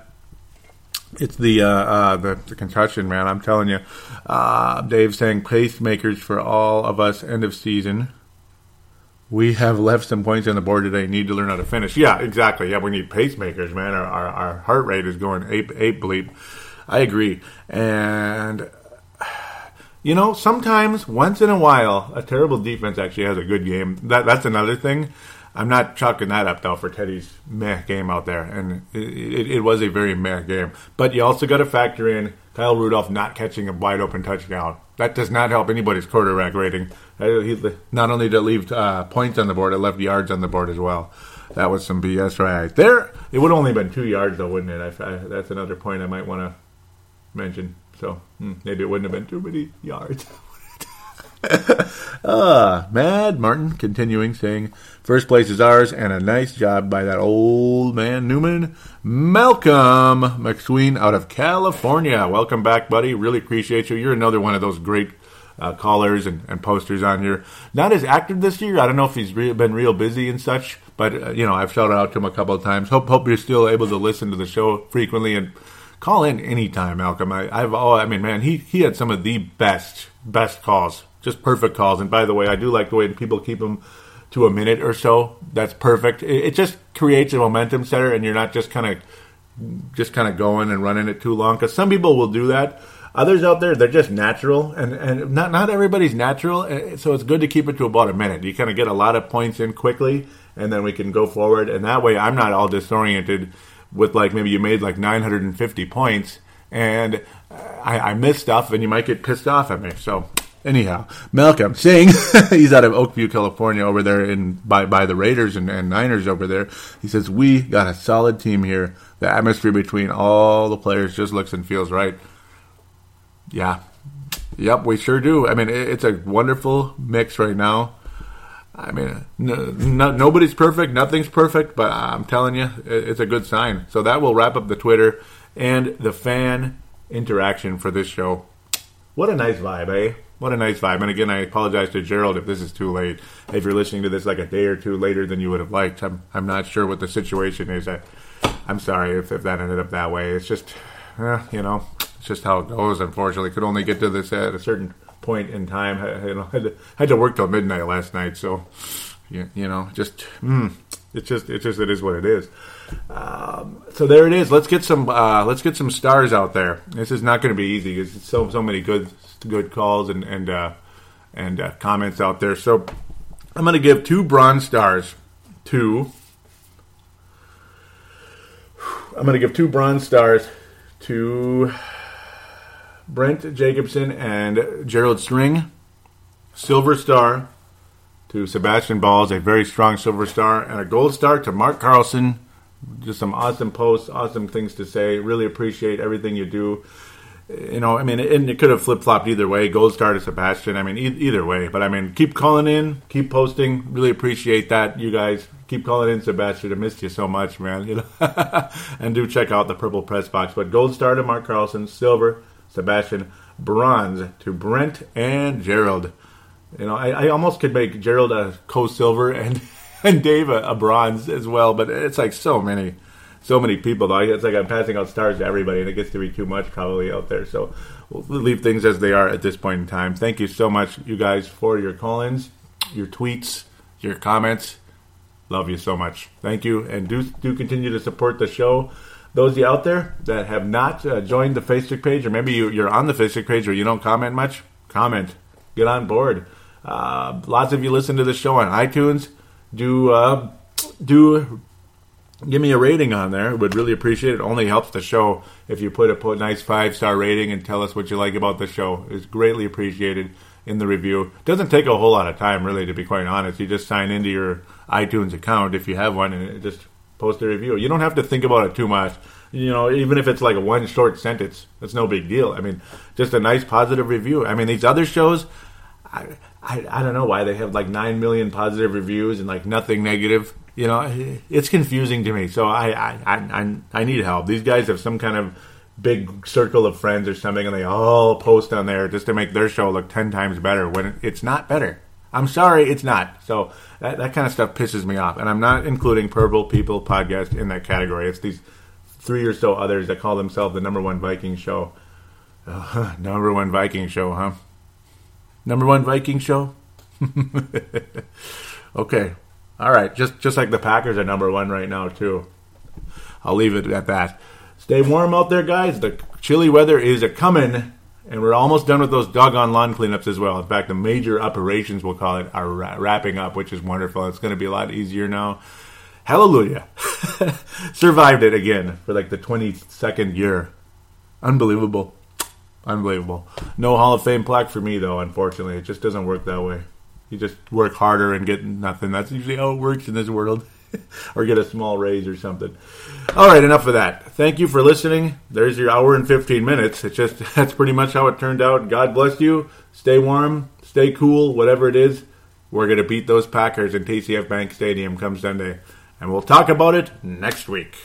It's the uh, uh, the, the concussion, man. I'm telling you. Uh, Dave saying pacemakers for all of us. End of season. We have left some points on the board today. Need to learn how to finish. Yeah, exactly. Yeah, we need pacemakers, man. Our our, our heart rate is going ape ape bleep. I agree. And you know, sometimes once in a while, a terrible defense actually has a good game. That that's another thing. I'm not chalking that up though for Teddy's meh game out there, and it, it, it was a very meh game. But you also got to factor in Kyle Rudolph not catching a wide open touchdown. That does not help anybody's quarterback rating. Uh, he, not only did it leave uh, points on the board, it left yards on the board as well. That was some BS right there. It would only have been two yards though, wouldn't it? I, I, that's another point I might want to mention. So hmm, maybe it wouldn't have been too many yards. <laughs> Ah, Mad Martin continuing saying, First place is ours, and a nice job by that old man Newman. Malcolm McSween out of California. Welcome back, buddy. Really appreciate you. You're another one of those great uh, callers and, and, posters on here. Not as active this year. I don't know if he's re- been real busy and such, but uh, you know I've shouted out to him a couple of times. Hope hope you're still able to listen to the show frequently and call in anytime, Malcolm. I, I've oh, I mean, man, he he had some of the best best calls, just perfect calls. And by the way, I do like the way people keep them to a minute or so. That's perfect. It, it just creates a momentum setter, and you're not just kind of just kind of going and running it too long. Because some people will do that. Others out there, they're just natural, and, and not not everybody's natural. Eh, so it's good to keep it to about a minute. You kind of get a lot of points in quickly, and then we can go forward. And that way, I'm not all disoriented with like maybe you made like 950 points and I, I missed stuff and you might get pissed off at me. So anyhow, Malcolm saying, <laughs> he's out of Oakview, California, over there in by by the Raiders and, and, Niners over there. He says we got a solid team here. The atmosphere between all the players just looks and feels right. Yeah, yep, we sure do. I mean, it's a wonderful mix right now. I mean, no, no, nobody's perfect, nothing's perfect, but I'm telling you, it's a good sign. So that will wrap up the Twitter and the fan interaction for this show. What a nice vibe, eh? What a nice vibe. And again, I apologize to Gerald if this is too late. If you're listening to this like a day or two later than you would have liked, I'm, I'm not sure what the situation is. I, I'm sorry if, if that ended up that way. It's just, eh, you know, it's just how it goes, unfortunately. Could only get to this at a certain point in time. <laughs> I, you know, had to, had to work till midnight last night, so you, you know, just mm, it's just it's just it is what it is. Um, so there it is. Let's get some uh, let's get some stars out there. This is not going to be easy because so so many good good calls and and uh, and uh, comments out there. So I'm going to give two bronze stars to. I'm going to give two bronze stars to Brent Jacobson and Gerald String. Silver star to Sebastian Bahls, a very strong silver star, and a gold star to Mark Carlson. Just some awesome posts, awesome things to say. Really appreciate everything you do. You know, I mean, and it could have flip flopped either way. Gold star to Sebastian. I mean, e- either way. But I mean, keep calling in, keep posting. Really appreciate that, you guys. Keep calling in, Sebastian. I missed you so much, man. You know, <laughs> and do check out the purple press box. But gold star to Mark Carlson, silver Sebastian, bronze to Brent and Gerald. You know, I, I almost could make Gerald a co-silver and <laughs> and Dave a, a, bronze as well, but it's like so many, so many people. Though it's like I'm passing out stars to everybody, and it gets to be too much probably out there. So we'll leave things as they are at this point in time. Thank you so much, you guys, for your call-ins, your tweets, your comments. Love you so much. Thank you, and do do continue to support the show those of you out there that have not uh, joined the Facebook page, or maybe you, are on the Facebook page or you don't comment much, comment. Get on board. Uh, lots of you listen to the show on iTunes. Do uh, do give me a rating on there. Would really appreciate it. Only helps the show if you put a nice five star rating and tell us what you like about the show. It's greatly appreciated in the review. Doesn't take a whole lot of time, really, to be quite honest. You just sign into your iTunes account if you have one, and it just post a review. You don't have to think about it too much. You know, even if it's like one short sentence, that's no big deal. I mean, just a nice positive review. I mean, these other shows, I, I, I don't know why they have like nine million positive reviews and like nothing negative. You know, it's confusing to me. So I, I, I, I need help. These guys have some kind of big circle of friends or something, and they all post on there just to make their show look ten times better when it's not better. I'm sorry, it's not. So that, that kind of stuff pisses me off. And I'm not including Purple People podcast in that category. It's these three or so others that call themselves the number one Viking show. Uh, <laughs> number one Viking show, huh? Number one Viking show. <laughs> okay, all right. Just just like the Packers are number one right now too. I'll leave it at that. Stay warm out there, guys. The chilly weather is a coming, and we're almost done with those doggone lawn cleanups as well. In fact, the major operations, we'll call it, are wrapping up, which is wonderful. It's going to be a lot easier now. Hallelujah. <laughs> Survived it again for like the 22nd year. Unbelievable. Unbelievable. No Hall of Fame plaque for me, though, unfortunately. It just doesn't work that way. You just work harder and get nothing. That's usually how it works in this world. <laughs> or get a small raise or something. All right, enough of that. Thank you for listening. There's your hour and 15 minutes. It's just <laughs> that's pretty much how it turned out. God bless you. Stay warm, stay cool, whatever it is. We're going to beat those Packers in TCF Bank Stadium come Sunday. And we'll talk about it next week.